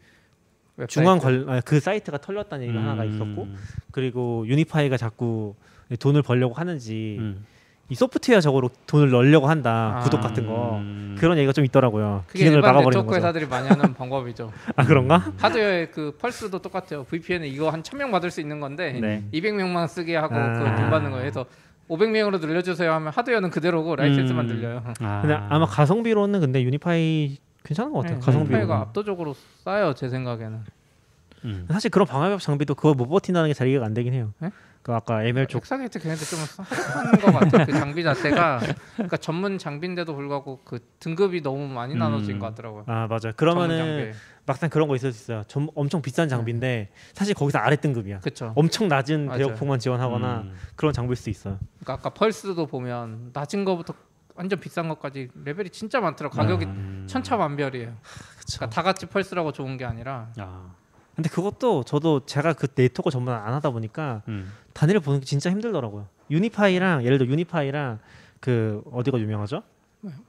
Speaker 4: 웹사이트.
Speaker 3: 중앙 관그 사이트가 털렸다는 얘기가 하나가
Speaker 2: 음.
Speaker 3: 있었고 그리고 UniFi가 자꾸 돈을 벌려고 하는지
Speaker 2: 음.
Speaker 3: 이 소프트웨어 적으로 돈을 넣으려고 한다
Speaker 4: 아.
Speaker 3: 구독 같은 거
Speaker 2: 음.
Speaker 3: 그런 얘기가 좀 있더라고요
Speaker 4: 그게
Speaker 3: 기능을
Speaker 4: 일반
Speaker 3: 막아버리는
Speaker 4: 네트워크
Speaker 3: 거죠
Speaker 4: 회사들이 많이 하는 방법이죠.
Speaker 3: 아 그런가
Speaker 4: 하드웨어의 그 Pulse도 똑같아요. VPN에 이거 한 1000명 받을 수 있는 건데
Speaker 2: 네.
Speaker 4: 200명만 쓰게 하고
Speaker 3: 아.
Speaker 4: 그걸 돈 받는 거예요. 그래서 500명으로 늘려주세요 하면 하드웨어는 그대로고 라이센스만
Speaker 2: 음.
Speaker 4: 늘려요.
Speaker 2: 아.
Speaker 3: 근데 아마 가성비로는 근데 UniFi 괜찮은 것 같아요
Speaker 4: 네,
Speaker 3: 가성비로
Speaker 4: UniFi가 압도적으로 싸요 제 생각에는.
Speaker 2: 음.
Speaker 3: 사실 그런 방화벽 장비도 그거 못 버틴다는 게 잘 이해가 안 되긴 해요
Speaker 4: 네?
Speaker 3: 그 아까 ML 쪽
Speaker 4: AXGATE 걔네들 좀 하는 것 같아요. 그 장비 자체가 그러니까 전문 장비인데도 불구하고 그 등급이 너무 많이 나눠진
Speaker 2: 음.
Speaker 4: 것 같더라고요.
Speaker 3: 아
Speaker 4: 전문
Speaker 3: 그러면은. 막상 그런 거 있을 수 있어요 좀 엄청 비싼 장비인데 사실 거기서 아래 등급이야
Speaker 4: 그쵸.
Speaker 3: 엄청 낮은. 대역폭만 지원하거나
Speaker 2: 음.
Speaker 3: 그런 장비일 수 있어요
Speaker 4: 그러니까 아까 Pulse도 보면 낮은 거부터 완전 비싼 것까지 레벨이 진짜 많더라고. 가격이
Speaker 2: 음.
Speaker 4: 천차만별이에요.
Speaker 3: 그쵸.
Speaker 4: 그러니까 다 같이 Pulse라고 좋은 게 아니라
Speaker 2: 아,
Speaker 3: 근데 그것도 저도 제가 그 네트워크 전문 안 하다 보니까
Speaker 2: 음.
Speaker 3: 단위를 보는 게 진짜 힘들더라고요. UniFi랑 예를 들어 UniFi랑 그 어디가 유명하죠?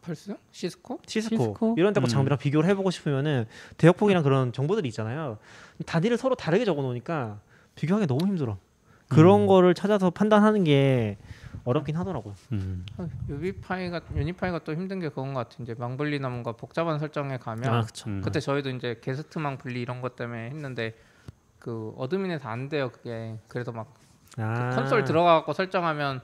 Speaker 3: Pulse?
Speaker 2: Cisco? Cisco, Cisco?
Speaker 3: 이런 데거
Speaker 2: 음.
Speaker 3: 장비랑 비교를 해보고 싶으면은 대역폭이랑 그런 정보들이 있잖아요. 단위를 서로 다르게 적어놓으니까 비교하기 너무 힘들어. 그런
Speaker 2: 음.
Speaker 3: 거를 찾아서 판단하는 게 어렵긴 하더라고요.
Speaker 2: 음.
Speaker 4: 아, 유비파이가 UniFi가 또 힘든 게 그건 것 같은 이제 망분리 나문과 복잡한 설정에 가면
Speaker 3: 아.
Speaker 2: 음.
Speaker 4: 그때 저희도 이제 게스트망 분리 이런 것 때문에 했는데 그 admin에서 안 돼요 그게 그래서 막
Speaker 3: 아.
Speaker 4: 콘솔 들어가고 설정하면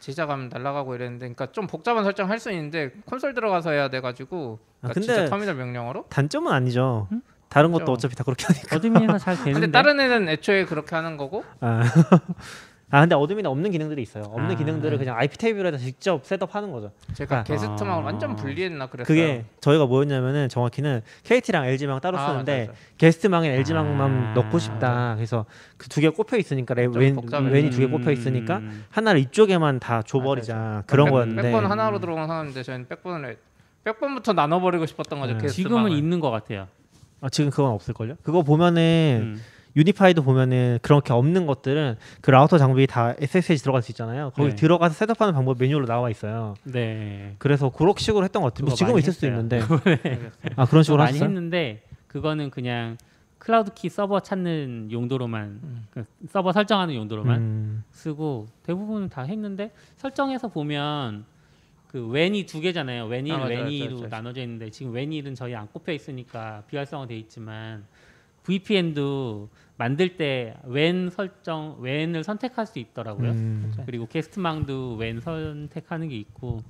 Speaker 4: 재시작하면 날아가고 이랬는데 그러니까 좀 복잡한 설정 할 수 있는데 콘솔 들어가서 해야 돼 가지고
Speaker 3: 아,
Speaker 4: 그러니까
Speaker 3: 근데
Speaker 4: 진짜 터미널 명령어로
Speaker 3: 단점은 아니죠.
Speaker 2: 음?
Speaker 3: 다른 것도
Speaker 4: 그렇죠.
Speaker 3: 어차피 다 그렇게 하니까.
Speaker 2: admin에서 잘 되는데.
Speaker 4: 근데 다른 애는 애초에 그렇게 하는 거고
Speaker 3: 아, 아 근데 admin에 없는 기능들이 있어요. 없는
Speaker 2: 아.
Speaker 3: 기능들을 그냥 IP table에다 직접 setup하는 거죠.
Speaker 4: 제가
Speaker 3: 아.
Speaker 4: 게스트망을
Speaker 2: 아.
Speaker 4: 완전 분리했나 그랬어요.
Speaker 3: 그게 저희가 뭐였냐면은 정확히는 KT랑 LG망 따로
Speaker 4: 아,
Speaker 3: 쓰는데
Speaker 4: 맞아, 맞아.
Speaker 3: 게스트망에 LG망만
Speaker 2: 아.
Speaker 3: 넣고 싶다. 그래서 그 두 개 꼽혀 있으니까
Speaker 4: WAN.
Speaker 3: WAN이 두 개 꼽혀 있으니까
Speaker 2: 음.
Speaker 3: 하나를 이쪽에만 다 줘버리자 그런
Speaker 4: 백-
Speaker 3: 거였는데
Speaker 4: backbone 하나로 들어간 상황인데 저희는 backbone을 backbone부터 나눠버리고 싶었던 거죠.
Speaker 3: 네.
Speaker 4: 게스트망을.
Speaker 2: 지금은 있는 것 같아요.
Speaker 3: 아, 지금 그건 없을걸요? 그거 보면은
Speaker 2: 음.
Speaker 3: UniFi도 보면은 그렇게 없는 것들은 그 라우터 장비 다 SSH 들어갈 수 있잖아요. 거기
Speaker 2: 네.
Speaker 3: 들어가서 setup하는 방법 매뉴얼로 나와 있어요.
Speaker 2: 네.
Speaker 3: 그래서 그런 식으로 했던 것 같아요. 뭐 지금은 있을 수도
Speaker 2: 했어요.
Speaker 3: 있는데 아 그런 식으로
Speaker 2: 많이
Speaker 3: 하셨어요?
Speaker 2: 했는데 그거는 그냥 Cloud Key 서버 찾는 용도로만
Speaker 4: 음.
Speaker 2: 그 서버 설정하는 용도로만
Speaker 3: 음,
Speaker 2: 쓰고 대부분 다 했는데 설정해서 보면 그 WAN이 두 개잖아요. WAN 일,
Speaker 4: 아,
Speaker 2: WAN 이로. 나눠져 있는데 지금 WAN 일은 저희 안 꼽혀 있으니까 비활성화 돼 있지만 VPN도 만들 때 WAN 설정 WAN을 선택할 수 있더라고요.
Speaker 3: 음.
Speaker 2: 그리고 게스트망도 WAN 선택하는 게 있고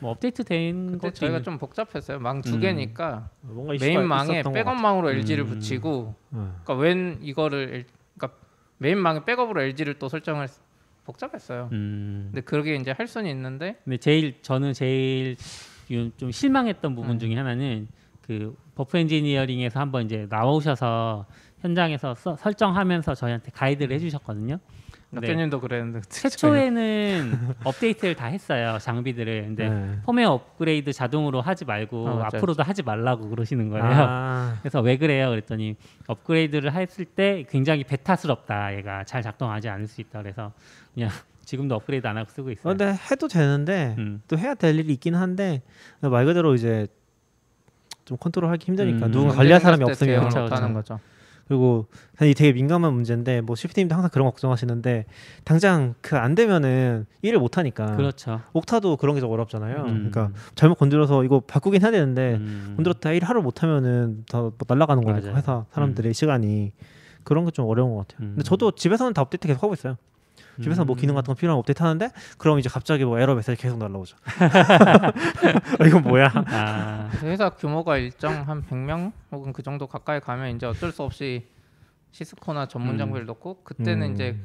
Speaker 2: 뭐 업데이트 된
Speaker 4: 근데
Speaker 2: 것도
Speaker 4: 저희가
Speaker 2: 있는-
Speaker 4: 좀 복잡했어요. 망두
Speaker 2: 음.
Speaker 4: 개니까
Speaker 3: 뭔가 이슈가
Speaker 4: 메인 망에
Speaker 3: 것
Speaker 4: 백업망으로 LG를
Speaker 2: 음.
Speaker 4: 붙이고
Speaker 3: 같아요.
Speaker 4: 그러니까 WAN 이거를 그러니까 메인 망에 백업으로 LG를 또 설정을 복잡했어요.
Speaker 2: 음.
Speaker 4: 근데 그게 이제 할 수는 있는데
Speaker 2: 근데 제일 저는 제일 유- 좀 실망했던 부분
Speaker 4: 음.
Speaker 2: 중에 하나는 그 버프 엔지니어링에서 한번 이제 나오셔서 현장에서 서- 설정하면서 저희한테 가이드를 해주셨거든요. 근데
Speaker 4: 낙교님도 그랬는데
Speaker 2: 최초에는 업데이트를 다 했어요 장비들을. 근데
Speaker 3: 네.
Speaker 2: 펌웨어 업그레이드 자동으로 하지 말고
Speaker 4: 아, 맞죠,
Speaker 2: 앞으로도 하지 말라고 그러시는 거예요.
Speaker 3: 아,
Speaker 2: 그래서 왜 그래요? 그랬더니 업그레이드를 했을 때 굉장히 베타스럽다. 얘가 잘 작동하지 않을 수 있다. 그래서 그냥 지금도 업그레이드 안 하고 쓰고 있어요.
Speaker 3: 근데 해도 되는데
Speaker 2: 음.
Speaker 3: 또 해야 될 일이 있긴 한데 말 그대로 이제 좀 컨트롤하기 힘드니까
Speaker 2: 음.
Speaker 3: 누군가 관리할 사람이 없으면
Speaker 2: 그렇죠, 그렇죠.
Speaker 4: 거죠.
Speaker 3: 그리고 사실 되게 민감한 문제인데 뭐 시프트님도 항상 그런 거 걱정하시는데 당장 그 안 되면은 일을 못 하니까
Speaker 2: 그렇죠.
Speaker 3: 옥타도 그런 게 좀 어렵잖아요.
Speaker 2: 음.
Speaker 3: 그러니까 잘못 건드려서 이거 바꾸긴 해야 되는데
Speaker 2: 음.
Speaker 3: 건드렸다 일 하루 못 하면은 다뭐 날아가는 거니까
Speaker 2: 맞아요.
Speaker 3: 회사 사람들의 시간이 그런 게 좀 어려운 것 같아요.
Speaker 2: 음.
Speaker 3: 근데 저도 집에서는 다 업데이트 계속 하고 있어요. 집에서 뭐
Speaker 2: 음.
Speaker 3: 기능 같은 거 필요한 업데이트 하는데 그럼 이제 갑자기 뭐 에러 메시지 계속 날라오죠. 어, 이건 뭐야?
Speaker 2: 아,
Speaker 4: 회사 규모가 일정 한 100명 혹은 그 정도 가까이 가면 이제 어쩔 수 없이 시스코나 전문
Speaker 2: 음.
Speaker 4: 장비를 넣고 그때는
Speaker 3: 음.
Speaker 4: 이제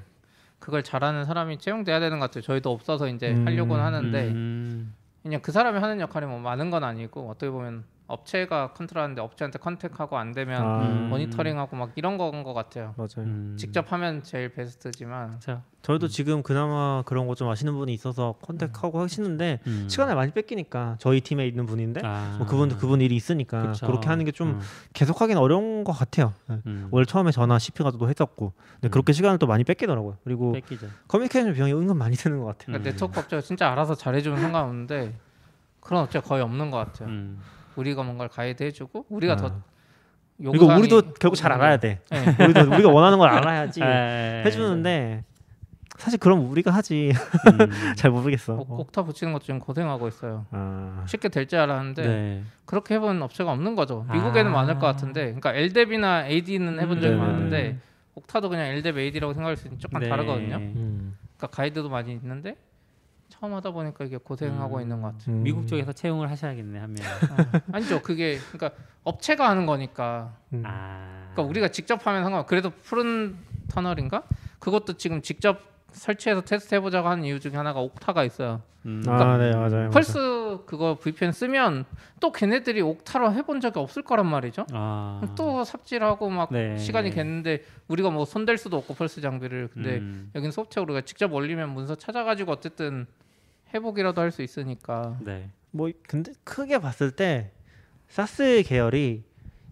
Speaker 4: 그걸 잘하는 사람이 채용돼야 되는 것 같아요. 저희도 없어서 이제
Speaker 3: 음.
Speaker 4: 하려고는 하는데
Speaker 2: 음.
Speaker 4: 그냥 그 사람이 하는 역할이 뭐 많은 건 아니고 어떻게 보면 업체가 컨트롤하는데 업체한테 컨택하고 안 되면
Speaker 3: 아,
Speaker 2: 음.
Speaker 4: 모니터링하고 막 이런 거인 것 같아요.
Speaker 3: 맞아요.
Speaker 2: 음.
Speaker 4: 직접 하면 제일 베스트지만
Speaker 2: 그렇죠.
Speaker 3: 저희도 지금 그나마 그런 거 좀 아시는 분이 있어서 컨택하고 하시는데
Speaker 2: 음.
Speaker 3: 시간을 많이 뺏기니까 저희 팀에 있는 분인데
Speaker 2: 아.
Speaker 3: 뭐 그분도 그분 일이 있으니까
Speaker 2: 그쵸.
Speaker 3: 그렇게 하는 게좀
Speaker 2: 음.
Speaker 3: 계속하긴 어려운 것 같아요. 네.
Speaker 2: 음.
Speaker 3: 원래 처음에 전화 CP 가도 했었고 근데
Speaker 2: 음.
Speaker 3: 그렇게 시간을 또 많이 뺏기더라고요. 그리고
Speaker 2: 뺏기죠.
Speaker 3: 커뮤니케이션 비용이 은근 많이 드는 것 같아요.
Speaker 4: 그러니까
Speaker 2: 음.
Speaker 4: 네트워크 업체가 진짜 알아서 잘해주면 상관없는데 그런 업체가 거의 없는 것 같아요.
Speaker 2: 음.
Speaker 4: 우리가 뭔가를 가이드 해주고 우리가
Speaker 3: 아.
Speaker 4: 더 요구사항이
Speaker 3: 우리도 결국 잘 알아야 돼.
Speaker 4: 네.
Speaker 3: 우리도 우리가 원하는 걸 알아야지
Speaker 2: 에.
Speaker 3: 해주는데 사실 그럼 우리가 하지
Speaker 2: 음.
Speaker 3: 잘 모르겠어.
Speaker 4: 옥- 옥타 붙이는 것도 지금 고생하고 있어요.
Speaker 3: 아,
Speaker 4: 쉽게 될 줄 알았는데
Speaker 2: 네.
Speaker 4: 그렇게 해본 업체가 없는 거죠. 미국에는
Speaker 2: 아.
Speaker 4: 많을 것 같은데, 그러니까 LDEP이나 AD는 해본 적이
Speaker 2: 음.
Speaker 4: 많은데 옥타도 그냥 LDEP AD라고 생각할 수 있는 조금
Speaker 2: 네.
Speaker 4: 다르거든요.
Speaker 3: 음,
Speaker 4: 그러니까 가이드도 많이 있는데 처음 하다 보니까 이게 고생하고
Speaker 2: 음.
Speaker 4: 있는 것 같아요.
Speaker 3: 음.
Speaker 2: 미국 쪽에서 채용을 하셔야겠네 한 명.
Speaker 4: 어. 아니죠, 그게 그러니까 업체가 하는 거니까.
Speaker 3: 음.
Speaker 2: 아.
Speaker 4: 그러니까 우리가 직접 하면 상관. 그래도 푸른 터널인가? 그것도 지금 직접 설치해서 테스트 해보자고 하는 이유 중에 하나가 옥타가 있어요.
Speaker 2: 음.
Speaker 3: 아, 네 맞아요.
Speaker 4: 그러니까 펄스 그거 VPN 쓰면 또 걔네들이 옥타로 해본 적이 없을 거란 말이죠.
Speaker 2: 아.
Speaker 4: 또 삽질하고 막
Speaker 2: 네.
Speaker 4: 시간이 겠는데 우리가 뭐 손댈 수도 없고 펄스 장비를 근데
Speaker 2: 음.
Speaker 4: 여긴 소프트웨어 우리가 직접 올리면 문서 찾아가지고 어쨌든 해보기라도 할 수 있으니까
Speaker 2: 네.
Speaker 3: 뭐 근데 크게 봤을 때 사스 계열이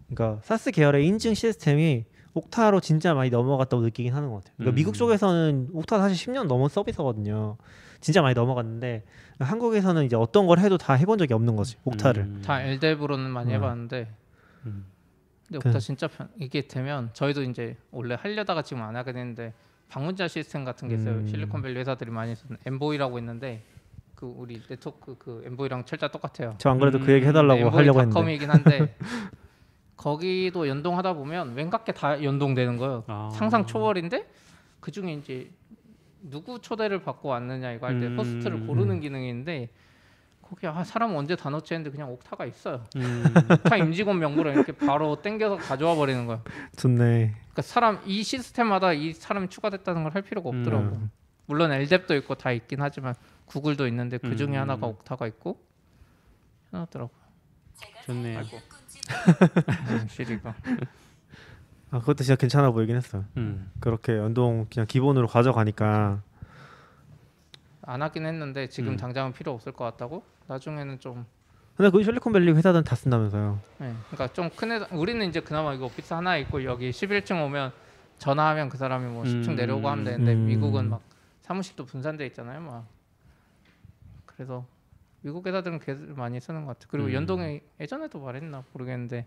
Speaker 3: 그러니까 사스 계열의 인증 시스템이 옥타로 진짜 많이 넘어갔다고 느끼긴 하는 것 같아요. 그러니까
Speaker 2: 음.
Speaker 3: 미국 쪽에서는 옥타 사실 10년 넘은 서비스거든요. 진짜 많이 넘어갔는데 한국에서는 이제 어떤 걸 해도 다 해본 적이 없는 거지 옥타를.
Speaker 2: 음.
Speaker 4: 다 엘데브로는 많이
Speaker 3: 음.
Speaker 4: 해봤는데
Speaker 2: 음.
Speaker 4: 근데
Speaker 3: 그-
Speaker 4: 옥타 진짜 편, 이게 되면 저희도 이제 원래 하려다가 지금 안 하게 됐는데 방문자 시스템 같은 게 있어요.
Speaker 3: 음.
Speaker 4: 실리콘밸리 회사들이 많이 쓰는 엠보이라고 있는데 그 우리 네트워크 그 엠보이랑 철자 똑같아요.
Speaker 3: 저 안 그래도 그 얘기
Speaker 2: 음,
Speaker 3: 해달라고 하려고 했는데.
Speaker 4: 닷컴이긴 한데 거기도 연동하다 보면 왠가 게다 연동되는 거예요.
Speaker 2: 아.
Speaker 4: 상상 초월인데 그 중에 이제 누구 초대를 받고 왔느냐 이거 할때
Speaker 2: 음.
Speaker 4: 호스트를 고르는 기능이 있는데 거기 아 사람 언제 다 넣지 했는데 그냥 옥타가 있어요.
Speaker 2: 음.
Speaker 4: 옥타 임직원 명부를 이렇게 바로 땡겨서 가져와 버리는 거예요.
Speaker 3: 좋네.
Speaker 4: 그러니까 사람 이 시스템마다 이 사람이 추가됐다는 걸 할 필요가 없더라고.
Speaker 3: 음.
Speaker 4: 물론 엘뎁도 있고 다 있긴 하지만 구글도 있는데 그 중에
Speaker 2: 음.
Speaker 4: 하나가 옥타가 있고 해놨더라고.
Speaker 2: 좋네요.
Speaker 4: 아이고. 음, 시리가.
Speaker 3: 아 그것도 진짜 괜찮아 보이긴 했어요.
Speaker 2: 음.
Speaker 3: 그렇게 연동 그냥 기본으로 가져가니까
Speaker 4: 안 하긴 했는데 지금
Speaker 2: 음.
Speaker 4: 당장은 필요 없을 것 같다고. 나중에는 좀
Speaker 3: 근데 그 실리콘밸리 회사들은 다 쓴다면서요.
Speaker 4: 네, 그러니까 좀 큰 회사 우리는 이제 그나마 이거 오피스 하나 있고 여기 11층 오면 전화하면 그 사람이 뭐 10층
Speaker 2: 음.
Speaker 4: 내려오고 하면 되는데
Speaker 3: 음.
Speaker 4: 미국은 막 사무실도 분산돼 있잖아요, 막. 그래서 미국 회사들은 걔들 많이 쓰는 것 같아. 그리고
Speaker 2: 음.
Speaker 4: 연동이 예전에도 말했나 모르겠는데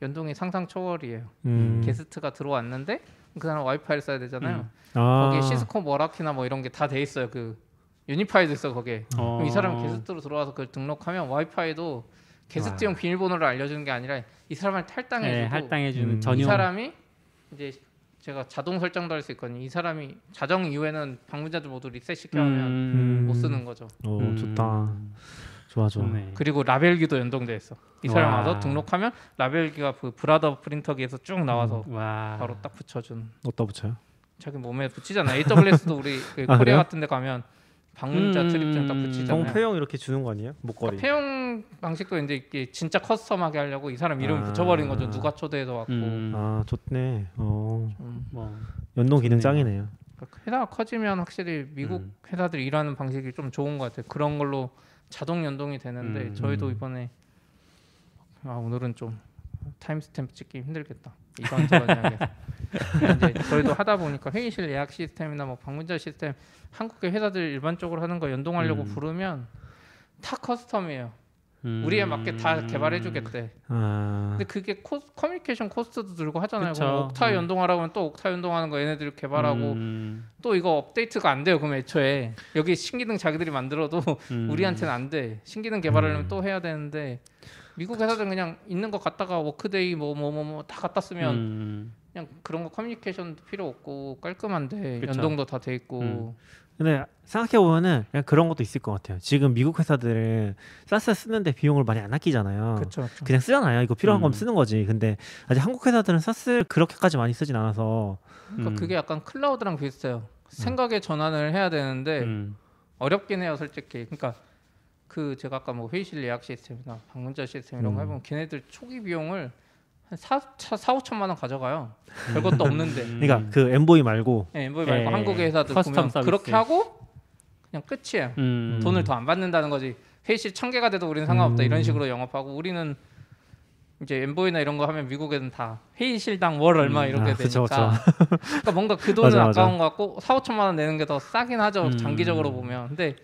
Speaker 4: 연동이 상상 초월이에요.
Speaker 3: 음.
Speaker 4: 게스트가 들어왔는데 그 사람 와이파이를 써야 되잖아요.
Speaker 2: 음.
Speaker 3: 아.
Speaker 4: 거기 시스코 머라키나 뭐 이런 게 다 돼 있어요. 그 유니파이도 있어 거기에.
Speaker 2: 어.
Speaker 4: 이 사람 게스트로 들어와서 그걸 등록하면 와이파이도 게스트용 비밀번호를 알려주는 게 아니라 이 사람한테 할당해주고
Speaker 2: 네, 할당해주는
Speaker 3: 음.
Speaker 4: 이
Speaker 2: 전용.
Speaker 4: 사람이 이제 제가 자동 설정도 할 수 있거든요. 이 사람이 자정 이후에는 방문자들 모두 리셋 시켜하면
Speaker 3: 음.
Speaker 4: 못 쓰는 거죠.
Speaker 3: 오
Speaker 2: 음.
Speaker 3: 좋다. 좋아 좋아.
Speaker 2: 좋네.
Speaker 4: 그리고 라벨기도 연동돼 있어. 이 사람
Speaker 2: 와.
Speaker 4: 와서 등록하면 라벨기가 그 Brother 프린터기에서 쭉 나와서
Speaker 2: 와.
Speaker 4: 바로 딱 붙여준.
Speaker 3: 어디다 붙여요?
Speaker 4: 자기 몸에 붙이잖아. AWS도 우리 그
Speaker 3: 아,
Speaker 4: 코리아
Speaker 3: 그래요?
Speaker 4: 같은 데 가면 방문자
Speaker 2: 음.
Speaker 4: 출입증 딱 붙이잖아요.
Speaker 3: 증 패용 이렇게 주는 거 아니에요? 목걸이.
Speaker 4: 그러니까 패용 방식도 이제 이게 진짜 custom하게 하려고 이 사람 이름
Speaker 3: 아.
Speaker 4: 붙여버린 거죠. 누가 초대해서 왔고.
Speaker 2: 음.
Speaker 3: 아 좋네. 어
Speaker 4: 음.
Speaker 2: 뭐.
Speaker 3: 연동 기능
Speaker 2: 좋네요.
Speaker 3: 짱이네요.
Speaker 4: 그러니까 회사가 커지면 확실히 미국
Speaker 2: 음.
Speaker 4: 회사들이 일하는 방식이 좀 좋은 것 같아요. 그런 걸로 자동 연동이 되는데
Speaker 2: 음.
Speaker 4: 저희도
Speaker 3: 음.
Speaker 4: 이번에 아 오늘은 좀 timestamp 찍기 힘들겠다. 이런저런 이야기. 이제 저희도 하다 보니까 회의실 예약 시스템이나 뭐 방문자 시스템 한국의 회사들 일반적으로 하는 거 연동하려고
Speaker 2: 음.
Speaker 4: 부르면 다 custom이에요.
Speaker 2: 음.
Speaker 4: 우리에 맞게 다 개발해주겠대.
Speaker 3: 아
Speaker 4: 근데 그게 코, 커뮤니케이션 코스트도 들고 하잖아요.
Speaker 2: 그쵸.
Speaker 4: 그럼 Okta
Speaker 2: 음.
Speaker 4: 연동하라고 하면 또 Okta 연동하는 거 얘네들이 개발하고
Speaker 2: 음.
Speaker 4: 또 이거 업데이트가 안 돼요. 그럼 애초에 여기 신기능 자기들이 만들어도
Speaker 2: 음.
Speaker 4: 우리한테는 안 돼. 신기능 개발하려면
Speaker 3: 음.
Speaker 4: 또 해야 되는데 미국 회사들은 그냥 있는 거 갖다가 Workday 뭐 뭐 뭐 뭐 다 갖다 쓰면
Speaker 2: 음.
Speaker 4: 그냥 그런 거 커뮤니케이션도 필요 없고 깔끔한데
Speaker 2: 그쵸.
Speaker 4: 연동도 다 돼 있고
Speaker 2: 음.
Speaker 3: 근데 생각해 보면은 그냥 그런 것도 있을 것 같아요. 지금 미국 회사들은 사스 쓰는데 비용을 많이 안 아끼잖아요.
Speaker 4: 그렇죠.
Speaker 3: 그냥 쓰잖아요. 이거 필요한 거면
Speaker 2: 음.
Speaker 3: 쓰는 거지. 근데 아직 한국 회사들은 사스를 그렇게까지 많이 쓰진 않아서
Speaker 4: 그러니까
Speaker 2: 음.
Speaker 4: 그게 약간 클라우드랑 비슷해요. 생각의 전환을 해야 되는데
Speaker 2: 음.
Speaker 4: 어렵긴 해요, 솔직히. 그러니까 그 제가 아까 뭐 회의실 예약 시스템이나 방문자 시스템 이런 거
Speaker 3: 음.
Speaker 4: 해보면 걔네들 초기 비용을 한 4, 4 5천만 원 가져가요. 별것도 없는데.
Speaker 2: 음.
Speaker 3: 그러니까 그 Envoy 말고
Speaker 4: 네, Envoy 말고
Speaker 2: 예,
Speaker 4: 한국의 회사들
Speaker 2: custom
Speaker 4: 보면
Speaker 2: 서비스.
Speaker 4: 그렇게 하고 그냥 끝이에요.
Speaker 2: 음.
Speaker 4: 돈을 더 안 받는다는 거지. 회의실 천 개가 돼도 우리는 상관없다
Speaker 3: 음.
Speaker 4: 이런 식으로 영업하고 우리는 이제 Envoy나 이런 거 하면 미국에는 다 회의실당 월 얼마
Speaker 2: 음.
Speaker 4: 이렇게
Speaker 3: 아, 그쵸,
Speaker 4: 되니까 그러니까 뭔가 그 돈은
Speaker 3: 맞아, 맞아.
Speaker 4: 아까운 것 같고 4, 5천만 원 내는 게 더 싸긴 하죠
Speaker 2: 음.
Speaker 4: 장기적으로 보면 근데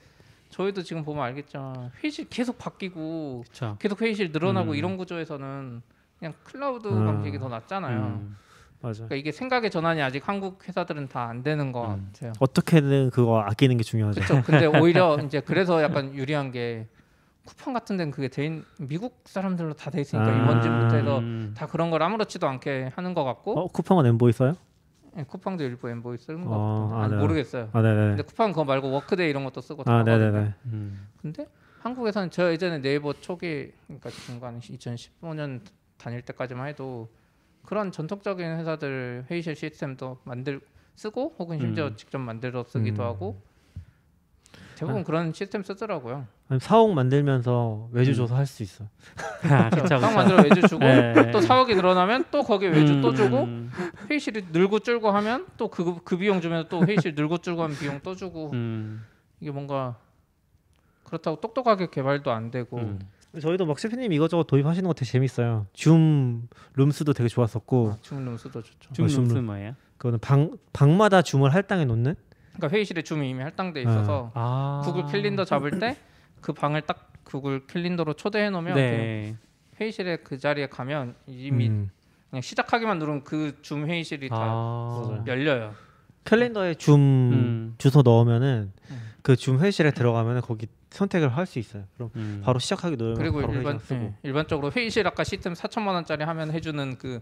Speaker 4: 저희도 지금 보면 알겠지만 회의실 계속 바뀌고
Speaker 2: 그쵸.
Speaker 4: 계속 회의실 늘어나고
Speaker 2: 음.
Speaker 4: 이런 구조에서는 그냥 클라우드
Speaker 3: 음.
Speaker 4: 방식이 더 낫잖아요
Speaker 2: 음.
Speaker 3: 맞아.
Speaker 4: 그러니까 이게 생각의 전환이 아직 한국 회사들은 다 안 되는 것
Speaker 3: 음.
Speaker 4: 같아요
Speaker 3: 어떻게든 그거 아끼는 게 중요하죠.
Speaker 4: 그렇죠. 근데 오히려 이제 그래서 약간 유리한 게 쿠팡 같은 데는 그게 돼 미국 사람들로 다 돼 있으니까
Speaker 3: 아.
Speaker 4: 임원진부터 해서
Speaker 2: 음.
Speaker 4: 다 그런 걸 아무렇지도 않게 하는 것 같고
Speaker 3: 어 쿠팡은 Envoy 써요?
Speaker 4: 예, 쿠팡도 일부 Envoy 쓰는 것
Speaker 3: 어, 아, 네.
Speaker 4: 모르겠어요.
Speaker 3: 아 네네.
Speaker 4: 근데 쿠팡 그거 말고 Workday 이런 것도 쓰고 다
Speaker 3: 아. 네네네.
Speaker 2: 음.
Speaker 4: 근데 한국에서는 저 예전에 네이버 초기 그러니까 중간 2015년 다닐 때까지만 해도 그런 전통적인 회사들 회의실 시스템도 만들 쓰고 혹은 심지어
Speaker 2: 음.
Speaker 4: 직접 만들어 쓰기도
Speaker 3: 음.
Speaker 4: 하고 대부분 그런 시스템 쓰더라고요.
Speaker 3: 아니, 사옥 만들면서 외주 줘서 할 수 있어.
Speaker 2: 아, 그쵸, 그쵸.
Speaker 4: 만들어 외주 주고
Speaker 2: 네.
Speaker 4: 또 사억이 늘어나면 또 거기 에 외주 또 주고
Speaker 2: 음.
Speaker 4: 회의실이 늘고 줄고 하면 또그 그 비용 주면 또 회의실 늘고 줄고 하면 비용 또 주고
Speaker 2: 음.
Speaker 4: 이게 뭔가 그렇다고 똑똑하게 개발도 안 되고
Speaker 2: 음.
Speaker 3: 저희도 막 셰프님 이것저것 도입하시는 거 되게 재밌어요. 줌 룸스도 되게 좋았었고
Speaker 4: 아, 주문 룸스도 좋죠.
Speaker 2: 줌
Speaker 3: 어, 줌
Speaker 2: 룸스
Speaker 3: 룸.
Speaker 2: 뭐예요?
Speaker 3: 그거는 방 방마다 줌을 할당해 놓는
Speaker 4: 그러니까 회의실에 줌이 이미 할당돼 있어서
Speaker 2: 아.
Speaker 4: 구글 캘린더 잡을 때 그 방을 딱 구글 캘린더로 초대해 놓으면
Speaker 2: 네.
Speaker 4: 회의실에 그 자리에 가면 이미
Speaker 3: 음.
Speaker 4: 그냥 시작하기만 누르면 그 줌 회의실이 다
Speaker 2: 아.
Speaker 4: 열려요.
Speaker 3: 캘린더에 줌
Speaker 2: 음.
Speaker 3: 주소 넣으면은
Speaker 4: 음.
Speaker 3: 그줌 회의실에 들어가면은 거기 선택을 할 수 있어요. 그럼
Speaker 2: 음.
Speaker 3: 바로 시작하기 누르면
Speaker 4: 그리고
Speaker 3: 바로
Speaker 4: 일반. 예, 일반적으로 회의실 아까 시스템 4천만 원짜리 하면 해주는 그,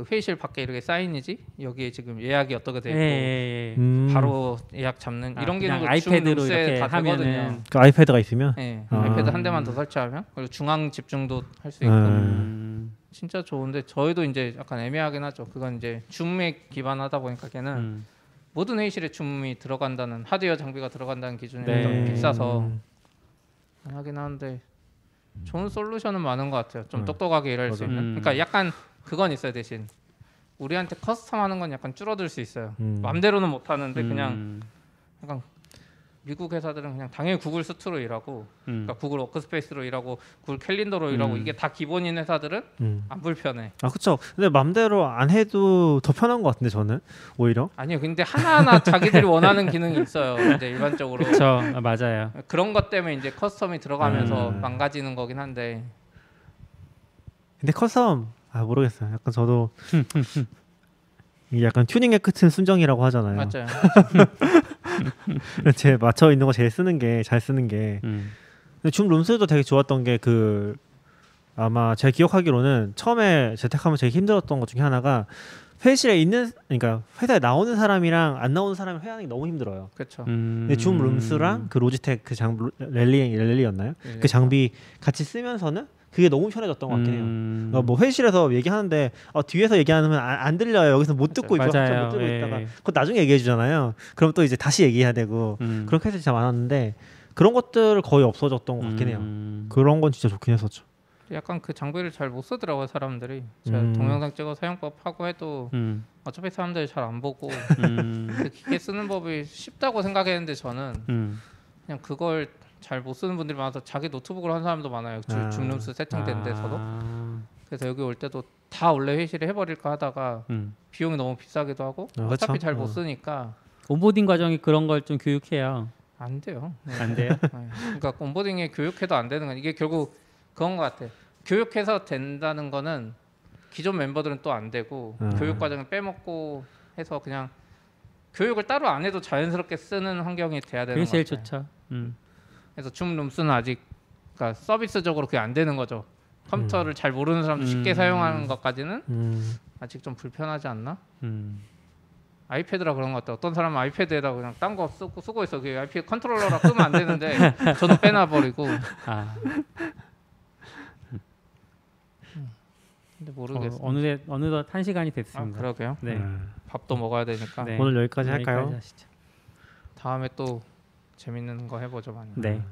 Speaker 4: 그 회의실 밖에 이렇게 사인이지 여기에 지금 예약이 어떻게 돼
Speaker 2: 예, 예, 예.
Speaker 3: 음.
Speaker 4: 바로 예약 잡는
Speaker 2: 아,
Speaker 4: 이런 기능도
Speaker 2: 아이패드로 이렇게
Speaker 4: 다 되거든요.
Speaker 2: 하면은
Speaker 3: 그 아이패드가 있으면
Speaker 4: 예,
Speaker 3: 아.
Speaker 4: 아이패드 한 대만 더 설치하면 그리고 중앙 집중도 할 수 있고
Speaker 3: 음.
Speaker 2: 음.
Speaker 4: 진짜 좋은데 저희도 이제 약간 애매하긴 하죠. 그건 이제 줌에 기반하다 보니까 걔는
Speaker 2: 음.
Speaker 4: 모든 회의실에 Zoom이 들어간다는 하드웨어 장비가 들어간다는 기준이
Speaker 2: 네.
Speaker 4: 좀 비싸서
Speaker 3: 음.
Speaker 4: 하긴 하는데 좋은 솔루션은 많은 것 같아요. 좀
Speaker 3: 음.
Speaker 4: 똑똑하게 일할 수
Speaker 3: 맞아.
Speaker 4: 있는.
Speaker 2: 음.
Speaker 4: 그러니까 약간 그건 있어요 대신 우리한테 custom하는 건 약간 줄어들 수 있어요.
Speaker 3: 음.
Speaker 4: 맘대로는 못 하는데 그냥
Speaker 2: 음.
Speaker 4: 약간 미국 회사들은 그냥 당연히 Google Suite로 일하고
Speaker 2: 음.
Speaker 4: 그러니까 Google Workspace로 일하고 Google Calendar로 일하고
Speaker 2: 음.
Speaker 4: 이게 다 기본인 회사들은
Speaker 3: 음.
Speaker 4: 안 불편해.
Speaker 3: 아 그렇죠. 근데 맘대로 안 해도 더 편한 것 같은데 저는 오히려
Speaker 4: 아니요. 근데 하나하나 자기들이 원하는 기능이 있어요. 이제 일반적으로
Speaker 2: 그렇죠. 아, 맞아요.
Speaker 4: 그런 것 때문에 이제 custom이 들어가면서
Speaker 3: 음.
Speaker 4: 망가지는 거긴 한데
Speaker 3: 근데 custom 아 모르겠어요. 약간 저도 약간 튜닝의 끝은 순정이라고 하잖아요.
Speaker 4: 맞아요.
Speaker 3: 제 맞춰 있는 거 제일 쓰는 게 잘 쓰는 게
Speaker 2: 음.
Speaker 3: 근데 줌 룸스도 되게 좋았던 게 그 아마 제가 기억하기로는 처음에 재택하면 되게 힘들었던 것 중에 하나가 회의실에 있는 그러니까 회사에 나오는 사람이랑 안 나오는 사람을 회하는 게 너무 힘들어요.
Speaker 4: 그렇죠.
Speaker 2: 음.
Speaker 3: 근데 줌 룸스랑 그 로지텍 그 장 랠리 랠리였나요? 그 장비 같이 쓰면서는 그게 너무 편해졌던 것 같긴 해요.
Speaker 2: 음.
Speaker 3: 어, 뭐 회의실에서 얘기하는데 어, 뒤에서 얘기하면 안, 안 들려요. 여기서 못 듣고
Speaker 2: 맞아요.
Speaker 3: 못 들고
Speaker 2: 예.
Speaker 3: 있다가 그거 나중에 얘기해 주잖아요. 그럼 또 이제 다시 얘기해야 되고
Speaker 2: 음.
Speaker 3: 그런 케이스 진짜 많았는데 그런 것들 거의 없어졌던 것 같긴 해요.
Speaker 2: 음.
Speaker 3: 그런 건 진짜 좋긴 했었죠.
Speaker 4: 약간 그 장비를 잘 못 쓰더라고요 사람들이. 제가
Speaker 3: 음.
Speaker 4: 동영상 찍어 사용법 하고 해도
Speaker 2: 음.
Speaker 4: 어차피 사람들이 잘 안 보고
Speaker 2: 음.
Speaker 4: 그 기계 쓰는 법이 쉽다고 생각했는데 저는
Speaker 2: 음.
Speaker 4: 그냥 그걸 잘 못 쓰는 분들이 많아서 자기 노트북으로 한 사람도 많아요. 주-
Speaker 3: 아.
Speaker 4: 줌룸스 세팅된
Speaker 2: 아.
Speaker 4: 데서도. 그래서 여기 올 때도 다 원래 회의실에 해버릴까 하다가
Speaker 2: 음.
Speaker 4: 비용이 너무 비싸기도 하고
Speaker 3: 아,
Speaker 4: 어차피
Speaker 3: 그쵸.
Speaker 4: 잘못
Speaker 3: 어.
Speaker 4: 쓰니까
Speaker 2: 온보딩 과정이 그런 걸 좀 교육해요.
Speaker 4: 안 돼요. 네.
Speaker 2: 안 돼요?
Speaker 4: 네. 그러니까 온보딩에 교육해도 안 되는 건 이게 결국 그건 것 같아. 교육해서 된다는 거는 기존 멤버들은 또 안 되고
Speaker 3: 음.
Speaker 4: 교육 과정을 빼먹고 해서 그냥 교육을 따로 안 해도 자연스럽게 쓰는 환경이 돼야 되는
Speaker 2: 그게
Speaker 4: 것
Speaker 2: 제일
Speaker 4: 같아요.
Speaker 2: 좋죠. 음.
Speaker 4: 그래서 줌 룸스는 아직 그러니까 서비스적으로 그게 안 되는 거죠. 컴퓨터를 잘 모르는 사람도 쉽게
Speaker 2: 음.
Speaker 4: 사용하는 것까지는
Speaker 3: 음.
Speaker 4: 아직 좀 불편하지 않나?
Speaker 2: 음.
Speaker 4: iPad라 그런 것 같아. 어떤 사람은 iPad에다 그냥 딴 거 쓰고 쓰고 있어. 그 iPad 컨트롤러라 끄면 안 되는데 저는 빼놔 버리고.
Speaker 2: 아.
Speaker 4: 근데
Speaker 2: 어,
Speaker 4: 모르겠어.
Speaker 2: 어느새 어느덧 한 시간이
Speaker 4: 아,
Speaker 2: 됐습니다.
Speaker 4: 그러게요.
Speaker 2: 네.
Speaker 3: 음.
Speaker 4: 밥도 먹어야 되니까
Speaker 2: 네.
Speaker 3: 오늘 여기까지
Speaker 2: 여기까지
Speaker 3: 할까요?
Speaker 2: 하시죠.
Speaker 4: 다음에 또 재밌는 거 해보죠 많이.
Speaker 2: 네.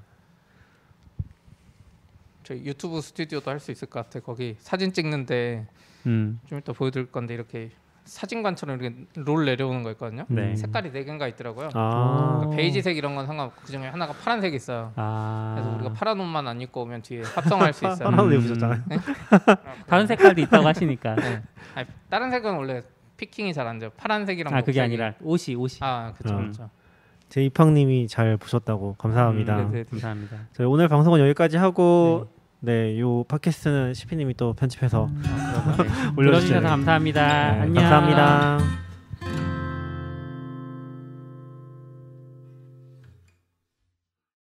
Speaker 4: 저희 유튜브 스튜디오도 할 수 있을 것 같아. 거기 사진 찍는데
Speaker 2: 음.
Speaker 4: 좀 이따 보여드릴 건데 이렇게 사진관처럼 이렇게 롤 내려오는 거 있거든요.
Speaker 2: 네.
Speaker 4: 색깔이 네 개인가 있더라고요.
Speaker 3: 아.
Speaker 4: 그러니까 베이지색 이런 건 상관없고 그 중에 하나가 파란색이 있어요.
Speaker 2: 아.
Speaker 4: 그래서 우리가 파란 옷만 안 입고 오면 뒤에 합성할 수 있어요.
Speaker 3: 파란 옷
Speaker 2: 음.
Speaker 3: 입으셨잖아요.
Speaker 2: 다른 색깔도 있다고 하시니까.
Speaker 4: 네. 아니, 다른 색은 원래 피킹이 잘 안 돼요. 파란색이랑
Speaker 2: 아 그게 아니라 옷이 옷이.
Speaker 4: 아 그렇죠
Speaker 3: 음.
Speaker 4: 그렇죠.
Speaker 3: 제 입학님이 잘 보셨다고 감사합니다.
Speaker 2: 음,
Speaker 4: 네, 네.
Speaker 2: 감사합니다.
Speaker 3: 저희 오늘 방송은 여기까지 하고 네, 요 팟캐스트는 시피님이 또 편집해서
Speaker 4: 아, 그러면
Speaker 2: 네.
Speaker 3: 올려주세요.
Speaker 2: 들어주셔서 감사합니다.
Speaker 3: 네,
Speaker 2: 안녕.
Speaker 3: 감사합니다.